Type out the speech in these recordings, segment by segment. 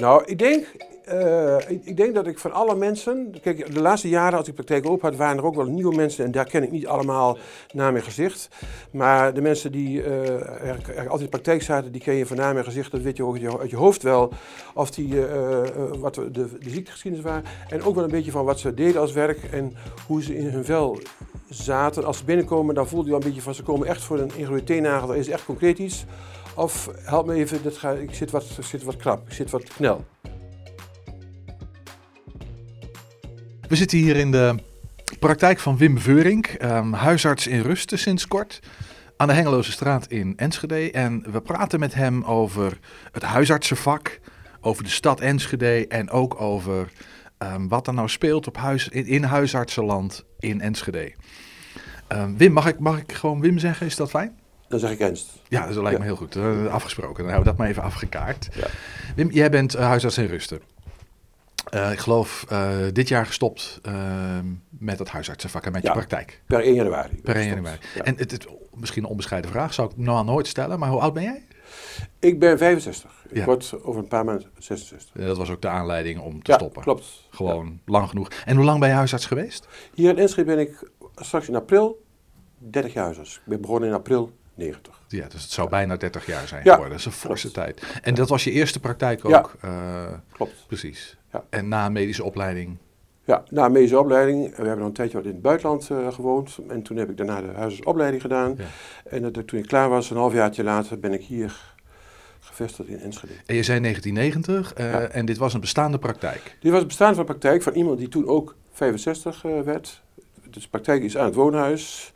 Nou, ik denk, eh, ik, denk dat ik van alle mensen. Kijk, de laatste jaren als ik praktijk open had, waren er ook wel nieuwe mensen. En daar ken ik niet allemaal naam en gezicht. Maar de mensen die eh, eigenlijk, eigenlijk altijd praktijk zaten, die ken je van naam en gezicht. Dat weet je ook uit je, uit je hoofd wel. Of die, eh, wat de, de, de ziektegeschiedenis waren. En ook wel een beetje van wat ze deden als werk. En hoe ze in hun vel zaten. Als ze binnenkomen, dan voelde je wel een beetje van ze komen echt voor een ingegroeide teennagel. Dat is echt concreet iets. Of help me even, ik zit wat, zit wat krap, ik zit wat knel. We zitten hier in de praktijk van Wim Veurink, ehm, huisarts in Rusten sinds kort. Aan de Hengeloze straat in Enschede. En we praten met hem over het huisartsenvak, over de stad Enschede en ook over ehm, wat er nou speelt op huis, in, in huisartsenland in Enschede. Ehm, Wim, mag ik, mag ik gewoon Wim zeggen? Is dat fijn? Dan zeg ik Ernst. Ja, dat lijkt Ja. me heel goed. Eh, afgesproken. Dan hebben we dat maar even afgekaart. Ja. Wim, jij bent eh, huisarts in Rusten. Eh, ik geloof dit jaar gestopt eh, met het huisartsenvak en met je praktijk. Per 1 januari. Per 1 Stopt. januari. Ja. En het, het, misschien een onbescheiden vraag, zou ik nou nooit stellen, maar hoe oud ben jij? Ik ben 65. Ik word over een paar maanden 66. Eh, Dat was ook de aanleiding om te ja, stoppen. klopt. Gewoon lang genoeg. En hoe lang ben je huisarts geweest? Hier in Enschede ben ik straks in april 30 jaar huisarts. Ik ben begonnen in april 90. Ja, dus het zou bijna 30 jaar zijn Ja, geworden. Dat is een forse tijd. En dat was je eerste praktijk Ja. ook? eh, Klopt. precies. Ja. En na een medische opleiding? Ja, na een medische opleiding. We hebben nog een tijdje wat in het buitenland eh, gewoond. En toen heb ik daarna de huisartsopleiding gedaan. Ja. En dat, toen ik klaar was, een halfjaartje later, ben ik hier gevestigd in Enschede. En je zei 1990 eh, Ja. en dit was een bestaande praktijk. Dit was een praktijk van iemand die toen ook 65 eh, werd. Dus de praktijk is aan het woonhuis.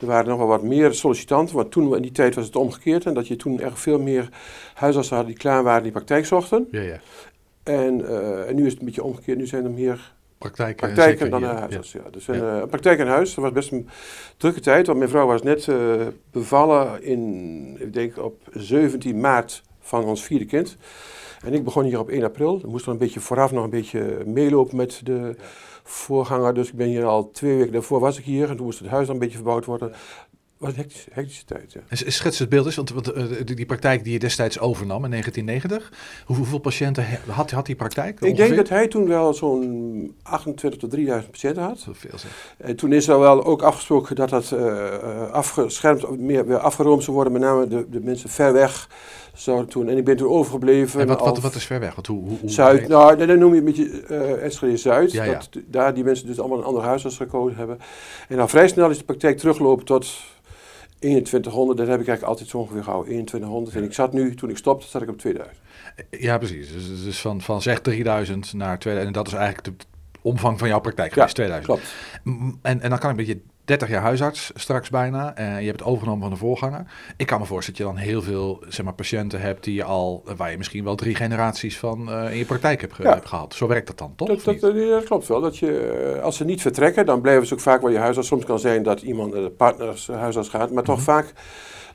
Er waren nog wel wat meer sollicitanten, want toen in die tijd was het omgekeerd. En dat je toen echt veel meer huisartsen had die klaar waren die praktijk zochten. Ja, ja. En, eh, en nu is het een beetje omgekeerd. Nu zijn er meer Praktijk, eh, praktijken zeker dan Ja. huisartsen. Ja. Dus Ja. eh, een praktijk in huis. Dat was best een drukke tijd, want mijn vrouw was net eh, bevallen in, ik denk op 17 maart van ons vierde kind. En ik begon hier op 1 april. Ik moest er een beetje vooraf nog een beetje meelopen met de voorganger. Dus ik ben hier al twee weken daarvoor was ik hier. En toen moest het huis dan een beetje verbouwd worden. Was een hectische, hectische tijd, ja. En Schets het beeld eens, want, want eh, die, die praktijk die je destijds overnam in 1990, hoe- hoeveel patiënten had, had die praktijk? Ik denk dat hij toen wel zo'n 28 tot 3000 patiënten had. veel zeg. En toen is er wel ook afgesproken dat dat eh, afgeschermd, meer weer afgeroomd zou worden. Met name de, de mensen ver weg toen. En ik ben toen overgebleven. En wat, wat, wat is ver weg? Want hoe, hoe, hoe Zuid, nou, dan noem je een beetje eh Enschede Zuid. Ja, ja. Dat d- daar die mensen dus allemaal een ander huisarts gekozen hebben. En dan vrij snel is de praktijk teruggelopen tot 2100. Dat heb ik eigenlijk altijd zo ongeveer gehouden, 2100. En ik zat nu, toen ik stopte, zat ik op 2000. Ja, precies. Dus, dus van, van zeg 3000 naar 2000. En dat is eigenlijk de omvang van jouw praktijk Ja, geweest, 2000. Klopt. En, en dan kan ik met je 30 jaar huisarts straks bijna. En je hebt het overgenomen van de voorganger. Ik kan me voorstellen dat je dan heel veel zeg maar, patiënten hebt die je al, waar je misschien wel drie generaties van eh, in je praktijk hebt, ge- Ja. hebt gehad. Zo werkt dat dan, toch? Dat, dat, dat klopt wel. Dat je, eh, als ze niet vertrekken, dan blijven ze ook vaak waar je huisarts. Soms kan zijn dat iemand naar de partners eh, huisarts gaat, maar toch Mhm. vaak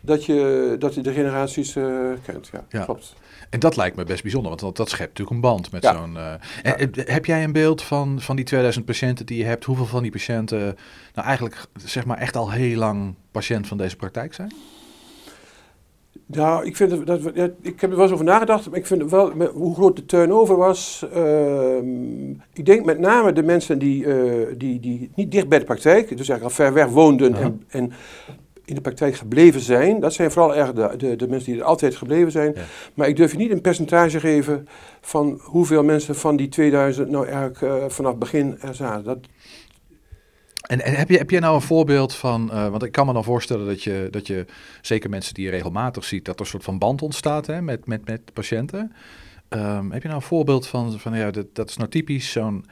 dat je, dat je de generaties eh, kent. Ja, Ja. klopt. En dat lijkt me best bijzonder, want dat, dat schept natuurlijk een band met Ja. zo'n... eh, en, en heb jij een beeld van, van die 2000 patiënten die je hebt? Hoeveel van die patiënten nou eigenlijk zeg maar echt al heel lang patiënt van deze praktijk zijn? Nou, ik, vind dat, ja, ik heb er wel eens over nagedacht, maar ik vind wel, met hoe groot de turnover was. ehm, ik denk met name de mensen die, eh, die, die niet dicht bij de praktijk, dus eigenlijk al ver weg woonden en, en in de praktijk gebleven zijn. Dat zijn vooral erg de, de, de mensen die er altijd gebleven zijn. Ja. Maar ik durf je niet een percentage geven van hoeveel mensen van die 2000 nou eigenlijk eh, vanaf het begin er zaten. Dat, En, en heb, je, heb je nou een voorbeeld van, eh, want ik kan me dan voorstellen dat je, dat je, zeker mensen die je regelmatig ziet, dat er een soort van band ontstaat hè, met, met, met patiënten. Ehm, heb je nou een voorbeeld van, van ja, dat, dat is nou typisch zo'n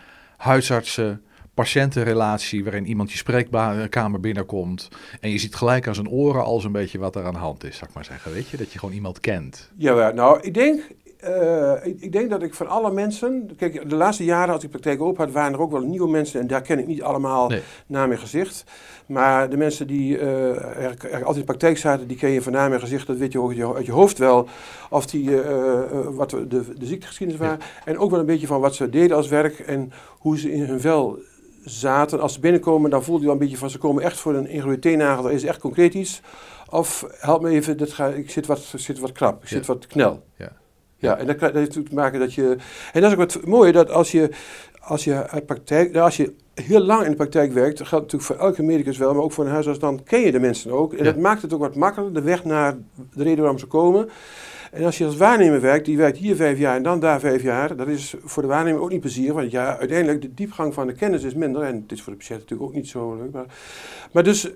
huisartsen-patiëntenrelatie waarin iemand je spreekkamer binnenkomt en je ziet gelijk aan zijn oren al zo'n beetje wat er aan de hand is, zou ik maar zeggen. Weet je, dat je gewoon iemand kent. Ja, nou, ik denk, eh, ik, ik denk dat ik van alle mensen... Kijk, de laatste jaren als ik praktijk open had, waren er ook wel nieuwe mensen. En daar ken ik niet allemaal Nee. naam en gezicht. Maar de mensen die eigenlijk altijd in de praktijk zaten, die ken je van naam en gezicht. Dat weet je ook uit je, uit je hoofd wel. Of die, eh, wat de, de ziektegeschiedenis waren. En ook wel een beetje van wat ze deden als werk. En hoe ze in hun vel zaten. Als ze binnenkomen, dan voelde je wel een beetje van ze komen echt voor een ingegroeide teennagel. Dat is echt concreet iets. Of help me even, dat ga, ik zit wat, zit wat krap, ik zit wat knel. Ja. Ja, en dat, dat heeft te maken dat je... En dat is ook wat mooie, dat als je, als je, praktijk, nou, als je heel lang in de praktijk werkt, dat geldt natuurlijk voor elke medicus wel, maar ook voor een huisarts, dan ken je de mensen ook. En Ja. dat maakt het ook wat makkelijker, de weg naar de reden waarom ze komen. En als je als waarnemer werkt, die werkt hier vijf jaar en dan daar vijf jaar, dat is voor de waarnemer ook niet plezier, want ja, uiteindelijk de diepgang van de kennis is minder en het is voor de patiënt natuurlijk ook niet zo leuk. Maar, maar dus,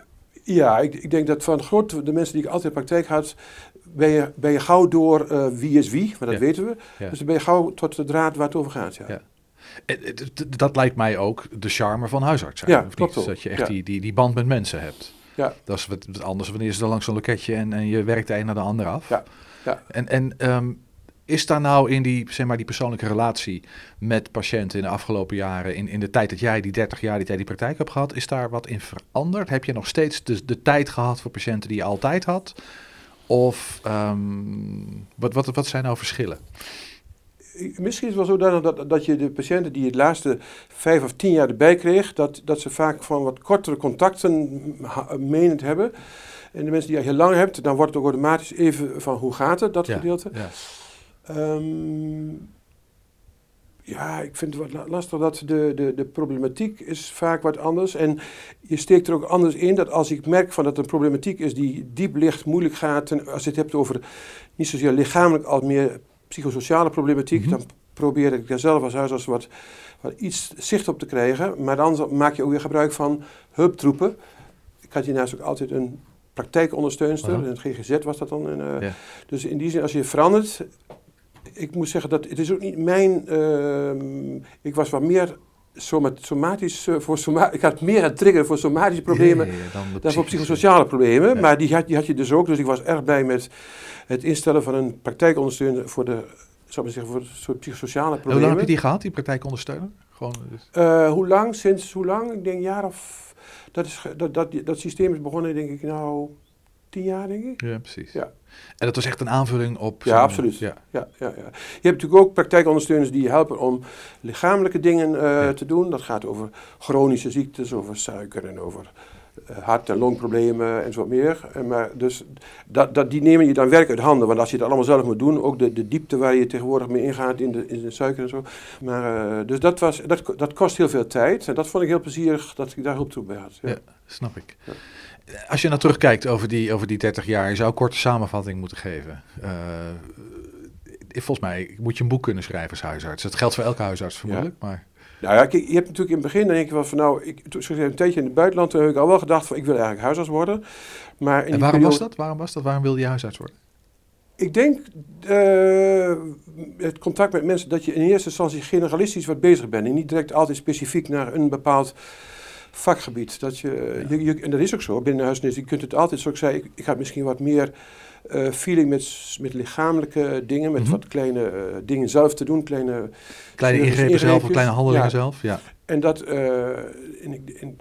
ja, ik, ik denk dat van groot, de mensen die ik altijd in praktijk had, ben je, ben je gauw door eh, wie is wie, maar dat Ja. weten we. Ja. Dus dan ben je gauw tot de draad waar het over gaat. Ja. Ja. Eh, Dat lijkt mij ook de charme van huisarts zijn. Ja, of niet? klopt. Dat je echt Ja. die, die, die band met mensen hebt. Ja. Dat is wat, wat anders wanneer je dan langs een loketje en, en je werkt de een naar de ander af. Ja, ja. En, en ehm, is daar nou in die, zeg maar, die persoonlijke relatie met patiënten in de afgelopen jaren, in, in de tijd dat jij die 30 jaar die, jij die praktijk hebt gehad, is daar wat in veranderd? Heb je nog steeds de, de tijd gehad voor patiënten die je altijd had? Of ehm, wat, wat, wat zijn nou verschillen? Misschien is het wel zo dat, dat, je de patiënten die het laatste vijf of tien jaar erbij kreeg, dat, dat ze vaak van wat kortere contacten ha- menen te hebben. En de mensen die je heel lang hebt, dan wordt het ook automatisch even van hoe gaat het, dat Ja, gedeelte. Ja. Ehm, ja, ik vind het wat la- lastig dat de, de, de problematiek is vaak wat anders. En je steekt er ook anders in dat als ik merk van dat een problematiek is die diep ligt, moeilijk gaat. En als je het hebt over niet zozeer lichamelijk als meer psychosociale problematiek, Mhm. dan probeer ik daar zelf als huisarts wat, wat iets zicht op te krijgen. Maar dan maak je ook weer gebruik van hulptroepen. Ik had hiernaast ook altijd een praktijkondersteunster, Aha. in het GGZ was dat dan. En, eh, Ja. Dus in die zin, als je verandert, ik moet zeggen dat het is ook niet mijn. ehm, ik was wat meer soma- somatisch eh, voor soma Ik had meer een trigger voor somatische problemen dan voor psychosociale problemen. Ja. Maar die had, die had je dus ook. Dus ik was erg blij met het instellen van een praktijkondersteuner voor de. Zou ik zeggen, voor soort psychosociale En Hoe problemen. lang heb je die gehad, die praktijkondersteuner? Gewoon, dus- Eh, hoe lang? Sinds hoe lang? Ik denk een jaar of. Dat, is, dat, dat, dat systeem is begonnen, denk ik, nou. tien jaar, denk ik. ja, precies. Ja. En dat was echt een aanvulling op... Ja, absoluut. Ja. Ja, ja, ja. Je hebt natuurlijk ook praktijkondersteuners die je helpen om lichamelijke dingen eh, Ja. te doen. Dat gaat over chronische ziektes, over suiker en over hart- en longproblemen en zo meer. En maar dus dat, dat, die nemen je dan werk uit handen. Want als je het allemaal zelf moet doen, ook de, de diepte waar je tegenwoordig mee ingaat in de, in de suiker en zo. Maar, eh, dus dat, was, dat, dat kost heel veel tijd. En dat vond ik heel plezierig dat ik daar hulp toe bij had. Ja. Ja. Snap ik. Ja. Als je nou terugkijkt over die, over die 30 jaar, je zou een korte samenvatting moeten geven. Eh, volgens mij moet je een boek kunnen schrijven als huisarts. Dat geldt voor elke huisarts vermoedelijk, maar... Nou ja, kijk, je hebt natuurlijk in het begin, dan denk je wel van nou, ik, toen ik een tijdje in het buitenland, toen heb ik al wel gedacht van ik wil eigenlijk huisarts worden. Maar En waarom was dat? Waarom was dat? Waarom wilde je huisarts worden? Ik denk eh, het contact met mensen dat je in eerste instantie generalistisch wat bezig bent en niet direct altijd specifiek naar een bepaald vakgebied. Dat je, je, je- en dat is ook zo binnen de huisarts. Je kunt het altijd, zoals ik zei, ik, ik had misschien wat meer feeling met, met lichamelijke dingen, met Mhm. wat kleine eh, dingen zelf te doen, kleine Kleine ingrepen zelf, of kleine handelingen Ja. zelf? Ja. En dat, eh, en ik- en-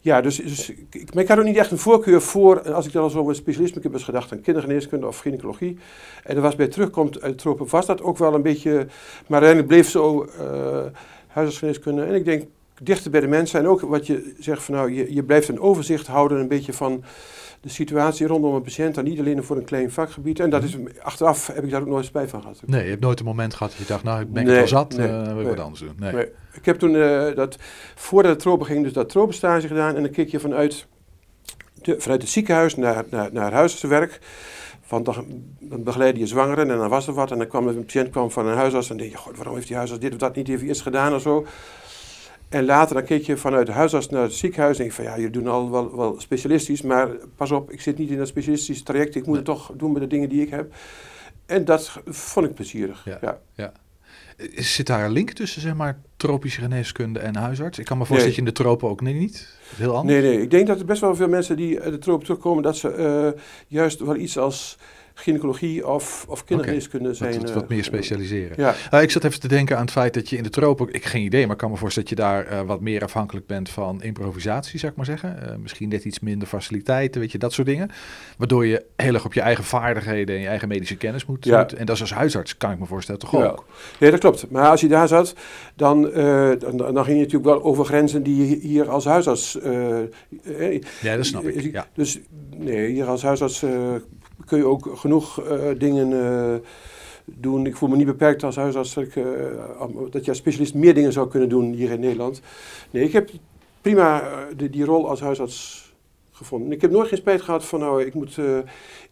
ja, dus, dus ik, maar ik had ook niet echt een voorkeur voor, en als ik dan al zo een specialisme, heb eens gedacht aan kindergeneeskunde of gynaecologie. En dat was bij terugkomt uit tropen, was dat ook wel een beetje, maar uiteindelijk bleef zo eh huisartsgeneeskunde. En ik denk dichter bij de mensen en ook wat je zegt van nou, je, je blijft een overzicht houden een beetje van de situatie rondom een patiënt en niet alleen voor een klein vakgebied. En dat is, achteraf heb ik daar ook nooit spijt van gehad. Nee, je hebt nooit een moment gehad dat je dacht, nou, ik ben Nee, het wel zat, nee, eh, ik nee. wat anders doen. Nee. Ik heb toen eh, dat, voordat het tropen ging, dus dat tropenstage gedaan. En dan keek je vanuit, de, vanuit het ziekenhuis naar, naar, naar huisartsenwerk. Want dan, dan begeleidde je zwangeren en dan was er wat. En dan kwam een patiënt kwam van een huisarts. En dan denk je, god, waarom heeft die huisarts dit of dat niet even eerst gedaan of zo. En later dan keek je vanuit de huisarts naar het ziekenhuis. En denk je van, ja, jullie doen al wel, wel specialistisch. Maar pas op, ik zit niet in dat specialistische traject. Ik moet Nee. het toch doen met de dingen die ik heb. En dat vond ik plezierig. Ja. ja. Zit daar een link tussen, zeg maar, tropische geneeskunde en huisarts? Ik kan me voorstellen dat je in de tropen ook nee, niet. Heel anders. Nee, nee. Ik denk dat er best wel veel mensen die uit de tropen terugkomen, dat ze eh, juist wel iets als gynaecologie of, of kindergeneeskunde Wat, zijn. wat, eh, wat meer specialiseren. Ja, Uh, ik zat even te denken aan het feit dat je in de tropen, ik heb geen idee, maar ik kan me voorstellen dat je daar eh, wat meer afhankelijk bent van improvisatie, zou ik maar zeggen. Eh, misschien net iets minder faciliteiten, weet je, dat soort dingen. Waardoor je heel erg op je eigen vaardigheden en je eigen medische kennis moet. Ja. moet- en dat is als huisarts, kan ik me voorstellen, toch Ja. ook. nee, dat klopt. Maar als je daar zat, dan, eh, dan, dan ging je natuurlijk wel over grenzen die je hier als huisarts... eh, eh, Ja, dat snap ik. Ja. Dus nee, hier als huisarts eh, kun je ook genoeg eh, dingen eh, doen. Ik voel me niet beperkt als huisarts dat, ik, eh, dat je als specialist meer dingen zou kunnen doen hier in Nederland. Nee, ik heb prima eh, de, die rol als huisarts gevonden. Ik heb nooit geen spijt gehad van, nou, ik moet eh,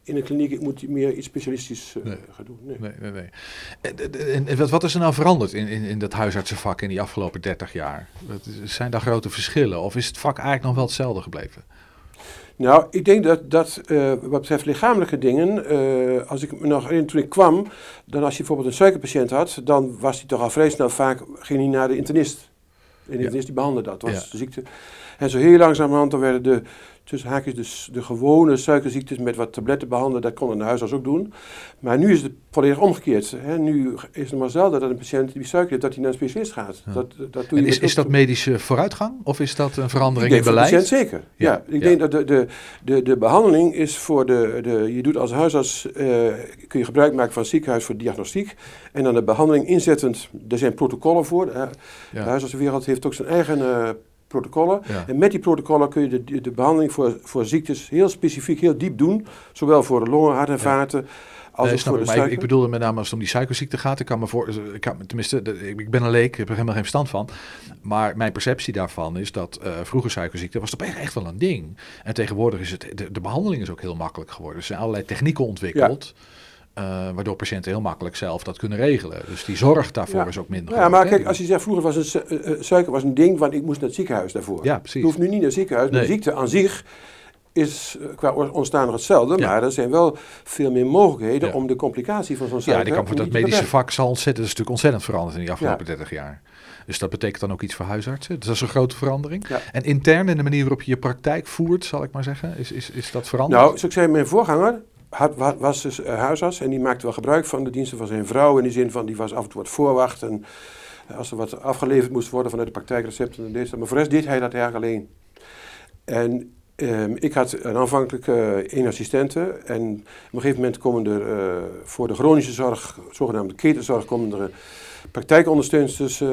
in een kliniek, ik moet meer iets specialistisch eh, Nee. gaan doen. Nee. Nee, nee, nee. En, wat, wat is er nou veranderd in, in, in dat huisartsenvak in die afgelopen 30 jaar? Zijn daar grote verschillen? Of is het vak eigenlijk nog wel hetzelfde gebleven? Nou, ik denk dat, dat eh, wat betreft lichamelijke dingen, eh, als ik me nog herinner toen ik kwam, dan als je bijvoorbeeld een suikerpatiënt had, dan was hij toch al vrij snel vaak, ging hij naar de internist. En de Ja. internist die behandelde dat, was Ja. de ziekte. En zo heel langzamerhand, dan werden de, tussen haakjes, dus de gewone suikerziektes met wat tabletten behandeld, dat kon een huisarts ook doen. Maar nu is het volledig omgekeerd. Hè. Nu is het maar zelden dat een patiënt die suiker heeft, dat hij naar een specialist gaat. Ja. Dat, dat doe je En is, is dat medische vooruitgang? Of is dat een verandering ik in denk voor de beleid? patiënt zeker. Ja, Ja, ik ja. denk dat de, de, de, de behandeling is voor de, de... Je doet als huisarts, eh, kun je gebruik maken van het ziekenhuis voor diagnostiek. En dan de behandeling inzettend, er zijn protocollen voor. De, de Ja. huisartsenwereld heeft ook zijn eigen eh, protocollen. Ja. En met die protocollen kun je de, de, de behandeling voor, voor ziektes heel specifiek, heel diep doen. Zowel voor de longen, hart en vaten, als Nee, voor ik, de maar ik, ik bedoelde met name als het om die suikerziekte gaat. Ik kan me voor, ik kan, tenminste, ik, ben een leek, ik heb er helemaal geen verstand van. Maar mijn perceptie daarvan is dat eh, vroeger suikerziekte was toch echt, echt wel een ding. En tegenwoordig is het, de, de behandeling is ook heel makkelijk geworden. Er zijn allerlei technieken ontwikkeld. Eh, waardoor patiënten heel makkelijk zelf dat kunnen regelen. Dus die zorg daarvoor Ja. is ook minder. Ja, groot, maar hè? kijk, als je zegt vroeger was eh, eh, suiker was een ding, want ik moest naar het ziekenhuis daarvoor. Ja, precies. Je hoeft nu niet naar het ziekenhuis. Nee. De ziekte aan zich is qua ontstaan nog hetzelfde, Ja. maar er zijn wel veel meer mogelijkheden Ja. om de complicatie van zo'n Ja, suiker... die kan voor dat medische vak zal ontzettend, is natuurlijk ontzettend veranderd in die afgelopen 30 jaar. Dus dat betekent dan ook iets voor huisartsen. Dus dat is een grote verandering. Ja. En intern in de manier waarop je je praktijk voert, zal ik maar zeggen, is, is, is dat veranderd? Nou, zoals ik zei, mijn voorganger had, wa- was dus eh, huisarts en die maakte wel gebruik van de diensten van zijn vrouw. In die zin van, die was af en toe wat voorwacht en eh, als er wat afgeleverd moest worden vanuit de praktijkrecepten en deze. Maar voor de rest deed hij dat eigenlijk alleen. En ehm, ik had een aanvankelijk eh, één assistente en op een gegeven moment komen er eh, voor de chronische zorg, zogenaamde ketenzorg, komen er eh, praktijkondersteunsters eh,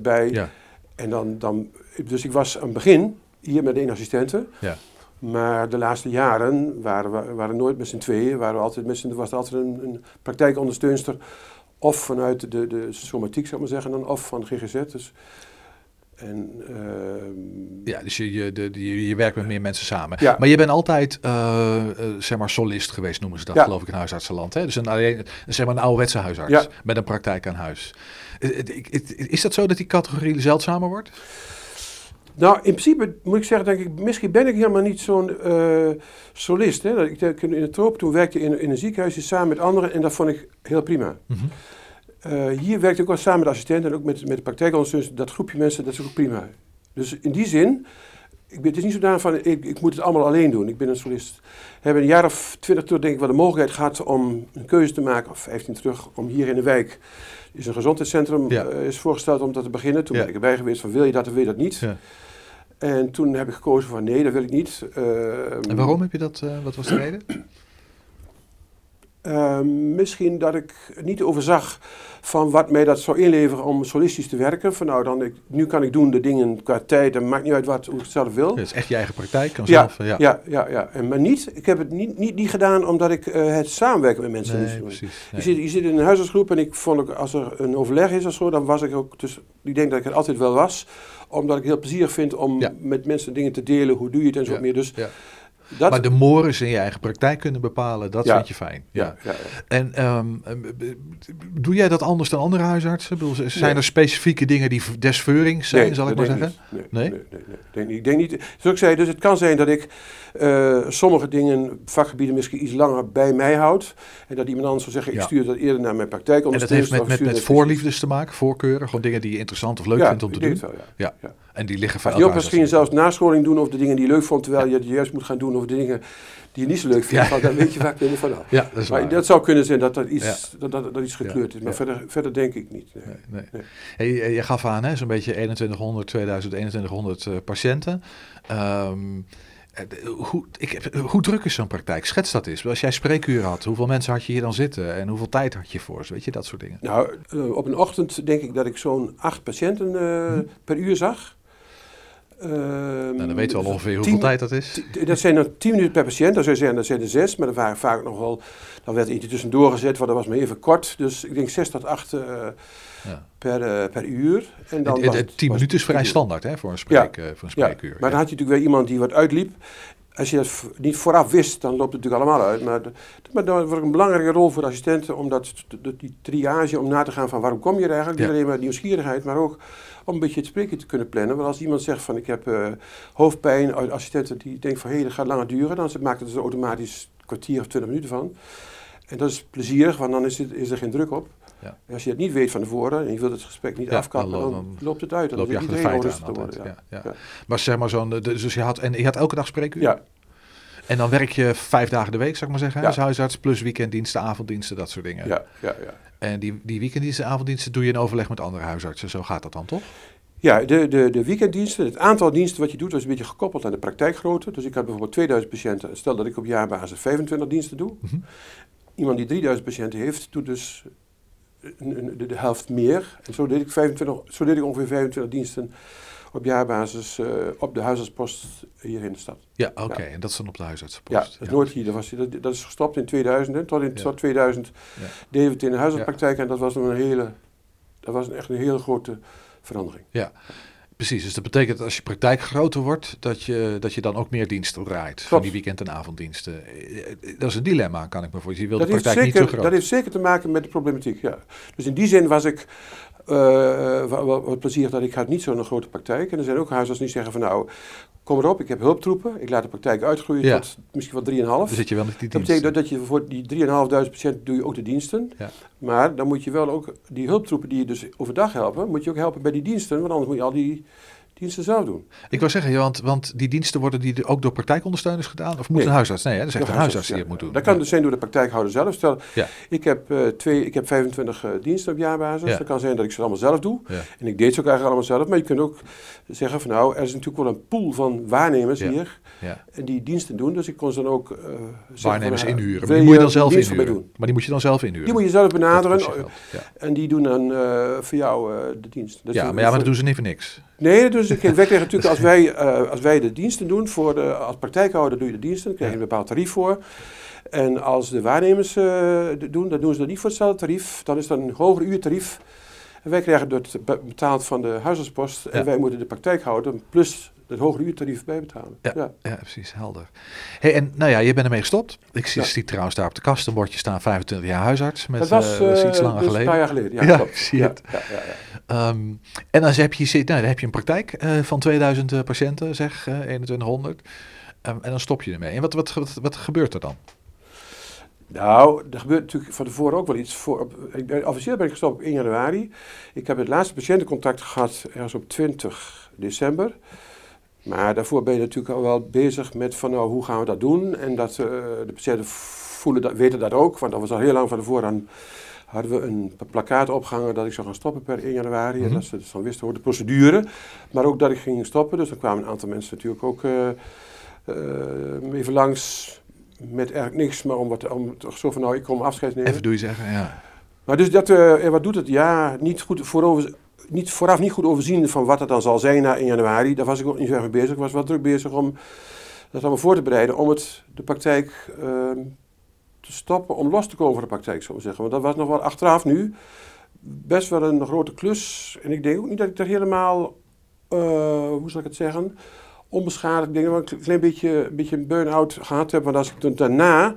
bij. ja, En dan, dan, dus ik was aan het begin hier met één assistente. ja. Maar de laatste jaren waren we waren nooit met z'n tweeën. Waren we altijd met z'n, was er altijd een, een praktijkondersteunster. Of vanuit de, de somatiek, zou ik maar zeggen, dan, of van GGZ. Dus, en, ehm, ja, dus je, je, de, je, je werkt met meer mensen samen. Ja. Maar je bent altijd, eh, eh, zeg maar, solist geweest, noemen ze dat, Ja. geloof ik, in huisartsenland. Hè? Dus een, alleen, zeg maar een ouderwetse huisarts Ja. met een praktijk aan huis. Ik- Is dat zo dat die categorie zeldzamer wordt? Nou, in principe moet ik zeggen, denk ik, misschien ben ik helemaal niet zo'n eh, solist. Hè. Ik in de troop toen werkte in, in een ziekenhuisje samen met anderen en dat vond ik heel prima. Mhm. Eh, hier werkte ik ook wel samen met de assistent en ook met, met de praktijkondersteuners. Dat groepje mensen, dat is ook prima. Dus in die zin, ik ben, het is niet zodanig van, ik, ik moet het allemaal alleen doen. Ik ben een solist. We hebben een jaar of twintig terug denk ik wel de mogelijkheid gehad om een keuze te maken, of vijftien terug, om hier in de wijk is een gezondheidscentrum Ja. eh, is voorgesteld om dat te beginnen. Toen Ja. ben ik erbij geweest van wil je dat of wil je dat niet. Ja. En toen heb ik gekozen van nee, dat wil ik niet. En waarom heb je dat, eh, wat was de reden? Uh, misschien dat ik niet overzag van wat mij dat zou inleveren om solistisch te werken. Van nou, dan ik, nu kan ik doen de dingen qua tijd en maakt niet uit wat, hoe ik het zelf wil. Het is echt je eigen praktijk. Kan Ja, zelf, eh, ja. ja, ja, ja. En, maar niet, ik heb het niet, niet, niet gedaan omdat ik eh, het samenwerken met mensen niet Nee, precies. Je, zit, je zit in een huisartsgroep en ik vond ook, als er een overleg is of zo, dan was ik ook, dus ik denk dat ik het altijd wel was, omdat ik heel plezierig vind om Ja. met mensen dingen te delen, hoe doe je het en zo meer. Dus dat, Maar de mores in je eigen praktijk kunnen bepalen, dat vind je fijn. Ja. En ehm, eh, doe jij dat anders dan andere huisartsen? Bedoel, Zijn Nee. er specifieke dingen die desveurings zijn, zal ik maar zeggen? Nee, Nee? nee? Nee, nee, Denk niet. Ik denk niet. Zoals ik zei, dus het kan zijn dat ik eh, sommige dingen, vakgebieden misschien iets langer bij mij houd. En dat iemand anders zou zeggen, ik stuur dat eerder naar mijn En dat heeft met, of met, met voorliefdes te maken, voorkeuren, gewoon dingen die je interessant of leuk ja, vindt om te doen. wel, ja. Ja. En die liggen Als je ook misschien zelfs nascholing doen over de dingen die je leuk vond, terwijl je het juist moet gaan doen over de dingen die je niet zo leuk vindt. Ja. Dan weet je vaak weer van. nou. Ja, dat Maar zou kunnen zijn dat dat iets, Ja. dat, dat, dat iets gekleurd is. Maar verder, verder denk ik niet. nee. Nee, nee. Nee. Hey, je- je gaf aan, hè, zo'n beetje 2100, 2000, 2100 eh, patiënten. Ehm, eh, hoe, ik heb, hoe druk is zo'n praktijk? Schets dat eens. Als jij spreekuur had, hoeveel mensen had je hier dan zitten? En hoeveel tijd had je voor ze? Weet je, dat soort dingen. Nou, eh, op een ochtend denk ik dat ik zo'n acht patiënten eh, Hm. per uur zag. Ehm, Nou, dan weten we al ongeveer tien- hoeveel tijd dat is. Dat zijn dan 10 minuten per patiënt, dat zou je zeggen, dat zijn er zes, maar er waren vaak nog wel, dan werd er eentje tussendoor gezet, want dat was maar even kort. Dus ik denk 6 tot 8 eh, Ja. per, eh, per uur. En dan Het- was het- het- 10 was minuten is vrij standaard hè, voor een, spreek, eh, voor een Ja, spreekuur. maar dan had je natuurlijk weer iemand die wat uitliep. Als je dat niet vooraf wist, dan loopt het natuurlijk allemaal uit. Maar, de- maar dan wordt een belangrijke rol voor de assistenten om dat, de- die triage, om na te gaan van waarom kom je er eigenlijk. Niet Ja. alleen maar nieuwsgierigheid, maar ook om een beetje het spreken te kunnen plannen. Want als iemand zegt van ik heb eh, hoofdpijn, uit assistenten die denken van hé, dat gaat langer duren, dan maakt het er automatisch een kwartier of twintig minuten van. En dat is plezierig, want dan is, het, is er geen druk op. Ja. En als je het niet weet van tevoren en je wilt het gesprek niet Ja, afkappen, dan dan, lo- dan loopt het uit. Dan loop je achter de iedereen feiten aan onrustig te worden. Ja. Maar zeg maar zo'n, dus dus je had, en je had elke dag spreekuur? Ja, En dan werk je vijf dagen de week, zou ik maar zeggen, als huisarts, plus weekenddiensten, avonddiensten, dat soort dingen. ja, ja, ja. En die, die weekenddiensten, avonddiensten doe je in overleg met andere huisartsen. Zo gaat dat dan, toch? Ja, de, de, de weekenddiensten, het aantal diensten wat je doet, was een beetje gekoppeld aan de praktijkgrootte. Dus ik had bijvoorbeeld 2000 patiënten. Stel dat ik op jaarbasis 25 diensten doe. Mhm. Iemand die 3000 patiënten heeft, doet dus de, de helft meer. En zo deed, ik 25, zo deed ik ongeveer 25 diensten op jaarbasis eh, op de huisartspost hier in de stad. Ja, oké. En dat is dan op de huisartsenpost. Ja, het Noordhier, dat, was, dat, dat is gestopt in 2000. Hè. Tot, in, Ja. tot 2000 Ja. deden we het in de huisartspraktijk en dat was een hele, dat was echt een hele grote verandering. Precies, dus dat betekent dat als je praktijk groter wordt, dat je, dat je dan ook meer diensten draait. Van die weekend- en avonddiensten. Eh, Dat is een dilemma, kan ik me voorstellen. Je wil Dat de praktijk zeker, niet te groot. dat heeft zeker te maken met de problematiek, ja. Dus in die zin was ik eh, wa- wat plezier dat ik had niet zo'n grote praktijk. En er zijn ook huisartsen die zeggen van nou, kom erop, ik heb hulptroepen. Ik laat de praktijk uitgroeien Ja. tot misschien wel 3,5. Dan zit je wel met die Dat betekent dat, dat je voor die 3.500 patiënten doe je ook de diensten. Ja. Maar dan moet je wel ook die hulptroepen die je dus overdag helpen, moet je ook helpen bij die diensten. Want anders moet je al die diensten zelf doen. Ik wou zeggen, want, want die diensten worden die ook door praktijkondersteuners gedaan? Of moet Nee. een huisarts? Nee, hè, dat is echt De een huisarts die ja. het moet doen. Dat kan Ja. dus zijn door de praktijkhouder zelf. Stel, Ja. ik, heb, eh, twee, ik heb 25 eh, diensten op jaarbasis. Ja. Dat kan zijn dat ik ze allemaal zelf doe. En ik deed ze ook eigenlijk allemaal zelf. Maar je kunt ook zeggen van nou, er is natuurlijk wel een pool van waarnemers hier. En die diensten doen. Dus ik kon ze dan ook eh, Waarnemers van, eh, inhuren. Maar wil die moet je dan zelf inhuren. doen? Maar die moet je dan zelf inhuren. Die moet je zelf Dat benaderen. je En die doen dan voor jou de dienst. Dus ja, maar, ja, maar dat doen ze niet voor niks. Nee, dus ik- wij krijgen natuurlijk als wij, eh, als wij de diensten doen, voor de, als praktijkhouder doe je de diensten, dan krijg je een bepaald tarief voor. En als de waarnemers d- doen, dan doen ze dat niet voor hetzelfde tarief. Dan is dat een hoger uurtarief. En wij krijgen dat be- betaald van de huisartspost. En Ja. wij moeten de praktijkhouder plus het hogere uurtarief bijbetalen. Ja. Ja, precies, helder. Hey, en nou ja, je bent ermee gestopt. Ik zie, Ja. zie trouwens daar op de kast een bordje staan, 25 jaar huisarts. Met, dat was, eh, dat is eh, iets langer dus geleden. een paar jaar geleden. Ja, Ja, klopt. zie ja, het. Ja, ja, ja. Ehm, en dan heb je, zit- nou, dan heb je een praktijk eh, van 2000 eh, patiënten, zeg, eh 2100. Ehm, en dan stop je ermee. En wat, wat, wat, wat gebeurt er dan? Nou, er gebeurt natuurlijk van tevoren ook wel iets. Voor, op, ik ben, officieel ben ik gestopt op 1 januari. Ik heb het laatste patiëntencontact gehad ergens op 20 december. Maar daarvoor ben je natuurlijk al wel bezig met van nou, hoe gaan we dat doen. En dat, eh, de patiënten voelen dat, weten dat ook. Want dat was al heel lang van tevoren hadden we een plakkaat opgehangen dat ik zou gaan stoppen per 1 januari. Mhm. En dat ze dus dan wisten hoe de procedure. Maar ook dat ik ging stoppen. Dus dan kwamen een aantal mensen natuurlijk ook eh, eh, even langs met eigenlijk niks. Maar om, wat, om toch zo van nou, ik kom afscheid nemen. Even doe je zeggen, ja. Maar dus dat, en wat doet het? Ja, niet, goed voorover, niet, vooraf niet goed overzien van wat het dan zal zijn na 1 januari. Daar was ik ook niet zo mee bezig. Ik was wel druk bezig om dat allemaal voor te bereiden. Om het, de praktijk ehm, te stoppen, om los te komen van de praktijk, zou ik zeggen. Want dat was nog wel achteraf nu best wel een grote klus. En ik denk ook niet dat ik daar helemaal, eh, hoe zal ik het zeggen, onbeschadigd, ik denk ik wel een klein beetje, een beetje een burn-out gehad heb. Want als ik toen daarna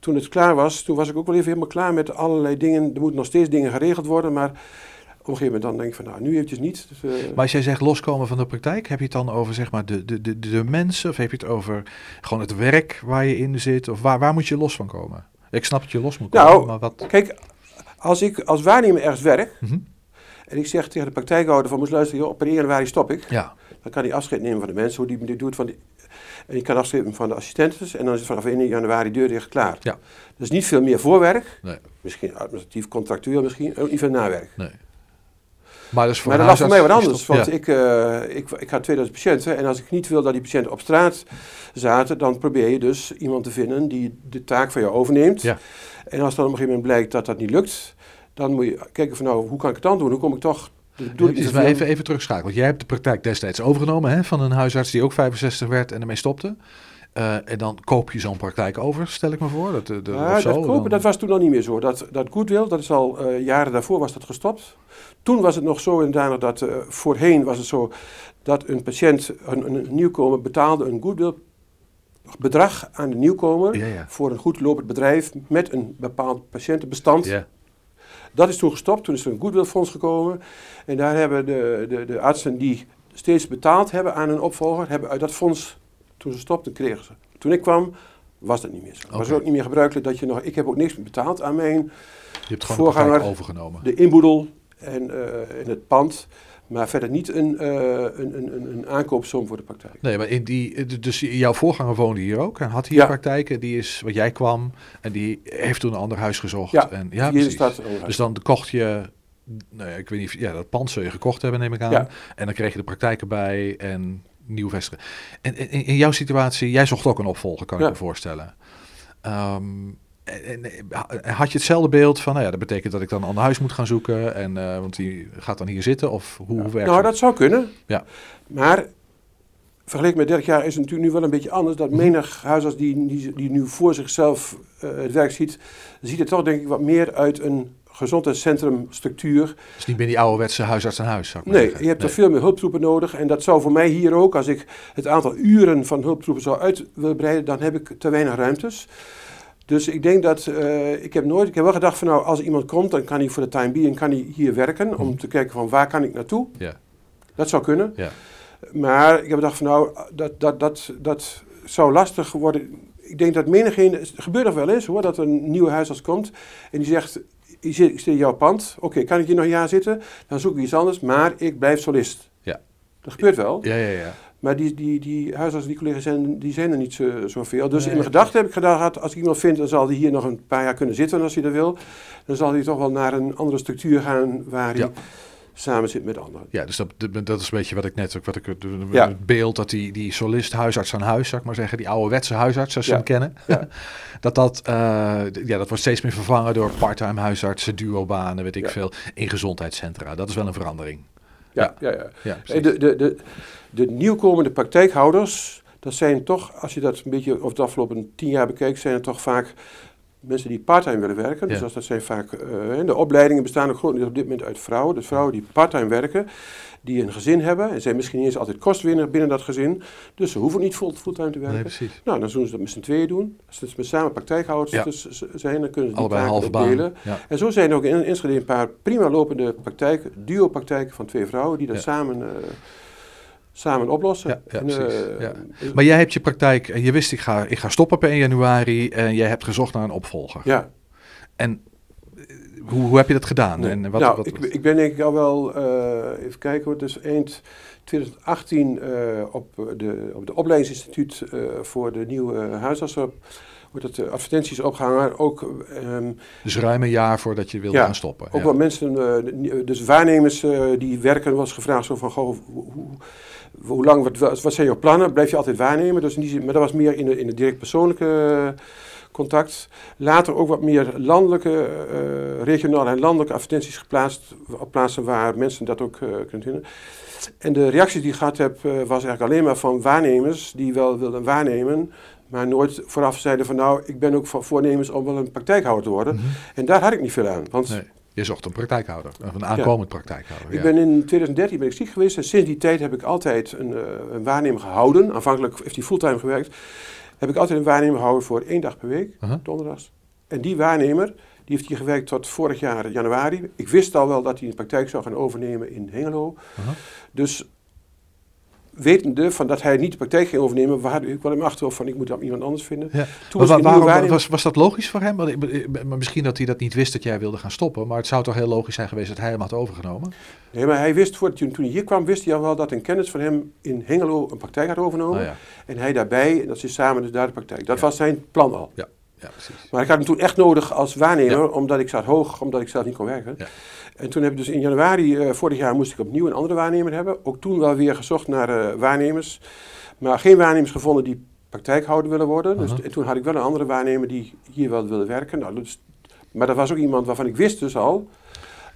toen het klaar was, toen was ik ook wel even helemaal klaar met allerlei dingen. Er moeten nog steeds dingen geregeld worden, maar een gegeven moment dan denk ik van, nou, nu eventjes niet. Dus, eh, Maar als jij zegt loskomen van de praktijk, heb je het dan over zeg maar de, de, de, de mensen? Of heb je het over gewoon het werk waar je in zit? Of waar, waar moet je los van komen? Ik snap dat je los moet komen, Nou, maar wat... Kijk, als ik als waarnemer ergens werk Mhm. en ik zeg tegen de praktijkhouder van, moest luisteren, joh, op 1 januari stop ik. Ja, Dan kan hij afscheid nemen van de mensen, hoe die dit doet. Van die, en je kan afscheid nemen van de assistentes en dan is het vanaf 1 januari deur dicht klaar. Ja. Dus niet veel meer voorwerk, nee, misschien administratief, contractueel misschien, ook niet veel nawerk. nee. Maar, dus voor maar dat was voor mij wat anders, is want ik, eh, ik, ik had 2000 patiënten en als ik niet wil dat die patiënten op straat zaten, dan probeer je dus iemand te vinden die de taak van jou overneemt. Ja. En als dan op een gegeven moment blijkt dat dat niet lukt, dan moet je kijken van nou, hoe kan ik het dan doen? Hoe kom ik toch Dus zoveel. even, even terugschakelen. Want jij hebt de praktijk destijds overgenomen hè, van een huisarts die ook 65 werd en ermee stopte. Eh, en dan koop je zo'n praktijk over, stel ik me voor. Dat, dat, Ja, of zo, dat kopen, dan- dat was toen al niet meer zo. Dat, dat goodwill, dat is al eh, jaren daarvoor was dat gestopt. Toen was het nog zo inderdaad dat eh, voorheen was het zo dat een patiënt, een, een nieuwkomer, betaalde een goodwill bedrag aan de nieuwkomer Ja, ja. voor een goed lopend bedrijf met een bepaald patiëntenbestand. Ja, Dat is toen gestopt, toen is er een goodwillfonds gekomen. En daar hebben de, de, de artsen die steeds betaald hebben aan een opvolger, hebben uit dat fonds, toen ze stopten, kregen ze. Toen ik kwam, was dat niet meer zo. Was het ook niet meer gebruikelijk dat je nog, ik heb ook niks meer betaald aan mijn, je hebt de Voorganger- overgenomen. de inboedel en, eh, en het pand. Maar verder niet een, eh, een, een, een, aankoopsom voor de praktijk. Nee, maar in die, dus jouw voorganger woonde hier ook en had hier Ja. praktijken. Die is, wat jij kwam en die heeft toen een ander huis gezocht. Ja, en, ja Hier oh, Dus dan kocht je, nou ja, ik weet niet, ja, dat pand zul je gekocht hebben, neem ik aan. Ja. En dan kreeg je de praktijk erbij en nieuw vestigen. En in, in jouw situatie, jij zocht ook een opvolger, kan ik me voorstellen. Ehm, en, en, en had je hetzelfde beeld van, nou ja, dat betekent dat ik dan een ander huis moet gaan zoeken, en, eh, want die gaat dan hier zitten, of hoe, hoe werkt Nou, dat zou kunnen. Ja. Maar vergeleken met 30 jaar is het natuurlijk nu wel een beetje anders. Dat Mhm. menig huisarts die, die, die nu voor zichzelf eh, het werk ziet, ziet het toch denk ik wat meer uit een gezondheidscentrumstructuur. Dus niet meer die ouderwetse huisarts aan huis, zou ik maar Nee, zeggen. je hebt Nee. er veel meer hulptroepen nodig. En dat zou voor mij hier ook, als ik het aantal uren van hulptroepen zou uit willen breiden, dan heb ik te weinig ruimtes. Dus ik denk dat, eh, ik heb nooit, ik heb wel gedacht van nou, als er iemand komt, dan kan hij voor de time being kan hij hier werken. Om Mhm. te kijken van waar kan ik naartoe. Ja. Dat zou kunnen. Ja. Maar ik heb gedacht van nou, dat, dat, dat, dat zou lastig worden. Ik denk dat menigeen, het gebeurt nog wel eens hoor, dat er een nieuwe huisarts komt en die zegt, ik zit, in jouw pand, oké, kan ik hier nog een jaar zitten? Dan zoek ik iets anders, maar ik blijf solist. Ja. Dat gebeurt wel, Ja, ja, ja. maar die, die, die huisartsen, die collega's zijn, die zijn er niet zo, zoveel. Dus Nee. in mijn gedachten heb ik gedacht, als ik iemand vind, dan zal die hier nog een paar jaar kunnen zitten als hij dat wil. Dan zal hij toch wel naar een andere structuur gaan waar hij Ja. Samen zit met anderen. Ja, dus dat, dat is een beetje wat ik net ook, wat ik het Ja. beeld dat die, die solist huisarts aan huis, zou ik maar zeggen, die ouderwetse huisarts, zoals ze Ja. hem kennen, Ja. dat dat, eh, ja, dat wordt steeds meer vervangen door parttime huisartsen, duobanen, weet ik veel, in gezondheidscentra. Dat is wel een verandering. Ja, ja, ja. De, de, de, de nieuwkomende praktijkhouders, dat zijn toch, als je dat een beetje over de afgelopen tien jaar bekijkt, zijn het toch vaak mensen die parttime willen werken. Dus Ja. dat, zijn vaak, eh, de opleidingen bestaan ook grotendeels op dit moment uit vrouwen. Dus vrouwen die parttime werken, die een gezin hebben en zijn misschien niet eens altijd kostwinner binnen dat gezin. Dus ze hoeven niet full- fulltime te werken. Nee, precies. Nou, dan zullen ze dat met z'n tweeën doen. Als met samen praktijkhouders Ja. zijn, dan kunnen ze die Allebei taken opdelen. Ja. En zo zijn er ook in Enschede een paar prima lopende praktijken, duo-praktijken van twee vrouwen die dat samen, eh, samen oplossen. Ja, ja, En, precies, eh, ja. eh, Maar jij hebt je praktijk en je wist ik ga, ik ga stoppen per 1 januari en jij hebt gezocht naar een opvolger. ja. En eh, hoe, hoe heb je dat gedaan? Nee. En wat, nou, wat, ik, ik ben denk ik al wel, eh, even kijken hoor, dus eind 2018 eh, op, de, op de opleidingsinstituut eh, voor de nieuwe huisartsen wordt het eh, advertenties opgehangen. Ook, ehm, dus ruim een jaar voordat je wilde Ja, gaan stoppen. ook ja. wat mensen, eh, dus waarnemers eh, die werken, was gevraagd zo van, goh, hoe, hoe, lang, wat, wat zijn jouw plannen? Blijf je altijd waarnemen? Dus in die zin, maar dat was meer in, de, in het direct persoonlijke eh, contact. Later ook wat meer landelijke, eh, regionale en landelijke advertenties geplaatst, op plaatsen waar mensen dat ook eh, kunnen vinden. En de reacties die ik gehad heb, was eigenlijk alleen maar van waarnemers die wel wilden waarnemen, maar nooit vooraf zeiden van nou, ik ben ook van voornemens om wel een praktijkhouder te worden. Mhm. En daar had ik niet veel aan, want Nee, je zocht een praktijkhouder, of een aankomend praktijkhouder. ik ben in 2013 ben ik ziek geweest en sinds die tijd heb ik altijd een, eh, een waarnemer gehouden. Aanvankelijk heeft hij fulltime gewerkt. Heb ik altijd een waarnemer gehouden voor één dag per week, Uh-huh. donderdags. En die waarnemer, die heeft hier gewerkt tot vorig jaar januari. Ik wist al wel dat hij een praktijk zou gaan overnemen in Hengelo. Dus wetende van dat hij niet de praktijk ging overnemen, had ik wel in mijn achterhoofd van ik moet dan iemand anders vinden. Ja. Toen was waarom, was, was dat logisch voor hem? Want misschien dat hij dat niet wist dat jij wilde gaan stoppen. Maar het zou toch heel logisch zijn geweest dat hij hem had overgenomen? Nee, maar hij wist, voor, toen, toen hij hier kwam, wist hij al wel dat een kennis van hem in Hengelo een praktijk had overgenomen. Oh, ja. En hij daarbij, en dat ze samen dus daar de praktijk. Dat Ja. was zijn plan al. ja, precies. Maar ik had hem toen echt nodig als waarnemer, omdat ik zat hoog, omdat ik zelf niet kon werken. Ja. En toen heb ik dus in januari eh, vorig jaar moest ik opnieuw een andere waarnemer hebben. Ook toen wel weer gezocht naar eh, waarnemers. Maar geen waarnemers gevonden die praktijkhouder willen worden. Dus, en toen had ik wel een andere waarnemer die hier wel wilde werken. Nou, dus, maar dat was ook iemand waarvan ik wist dus al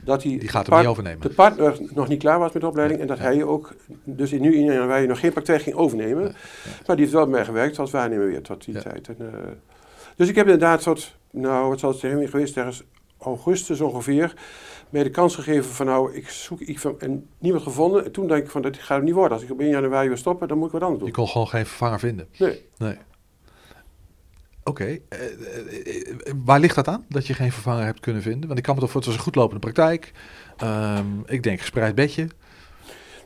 dat hij Die gaat de hem niet overnemen. de partner nog niet klaar was met de opleiding Ja, en dat ja. hij ook dus in nu in januari nog geen praktijk ging overnemen. Maar die heeft wel bij mij gewerkt als waarnemer weer tot die Ja. tijd. En, eh, dus ik heb inderdaad tot, nou wat zal het zijn geweest, ergens augustus ongeveer, mij de kans gegeven van nou, ik zoek iets van, en niemand gevonden. En toen denk ik van, dat gaat het niet worden. Als ik op 1 januari wil stoppen, dan moet ik wat anders Je doen. kon gewoon geen vervanger vinden. Nee. Nee. Oké, eh, eh, waar ligt dat aan dat je geen vervanger hebt kunnen vinden? Want ik kan me toch voor het was een goedlopende praktijk. Ehm, ik denk gespreid bedje.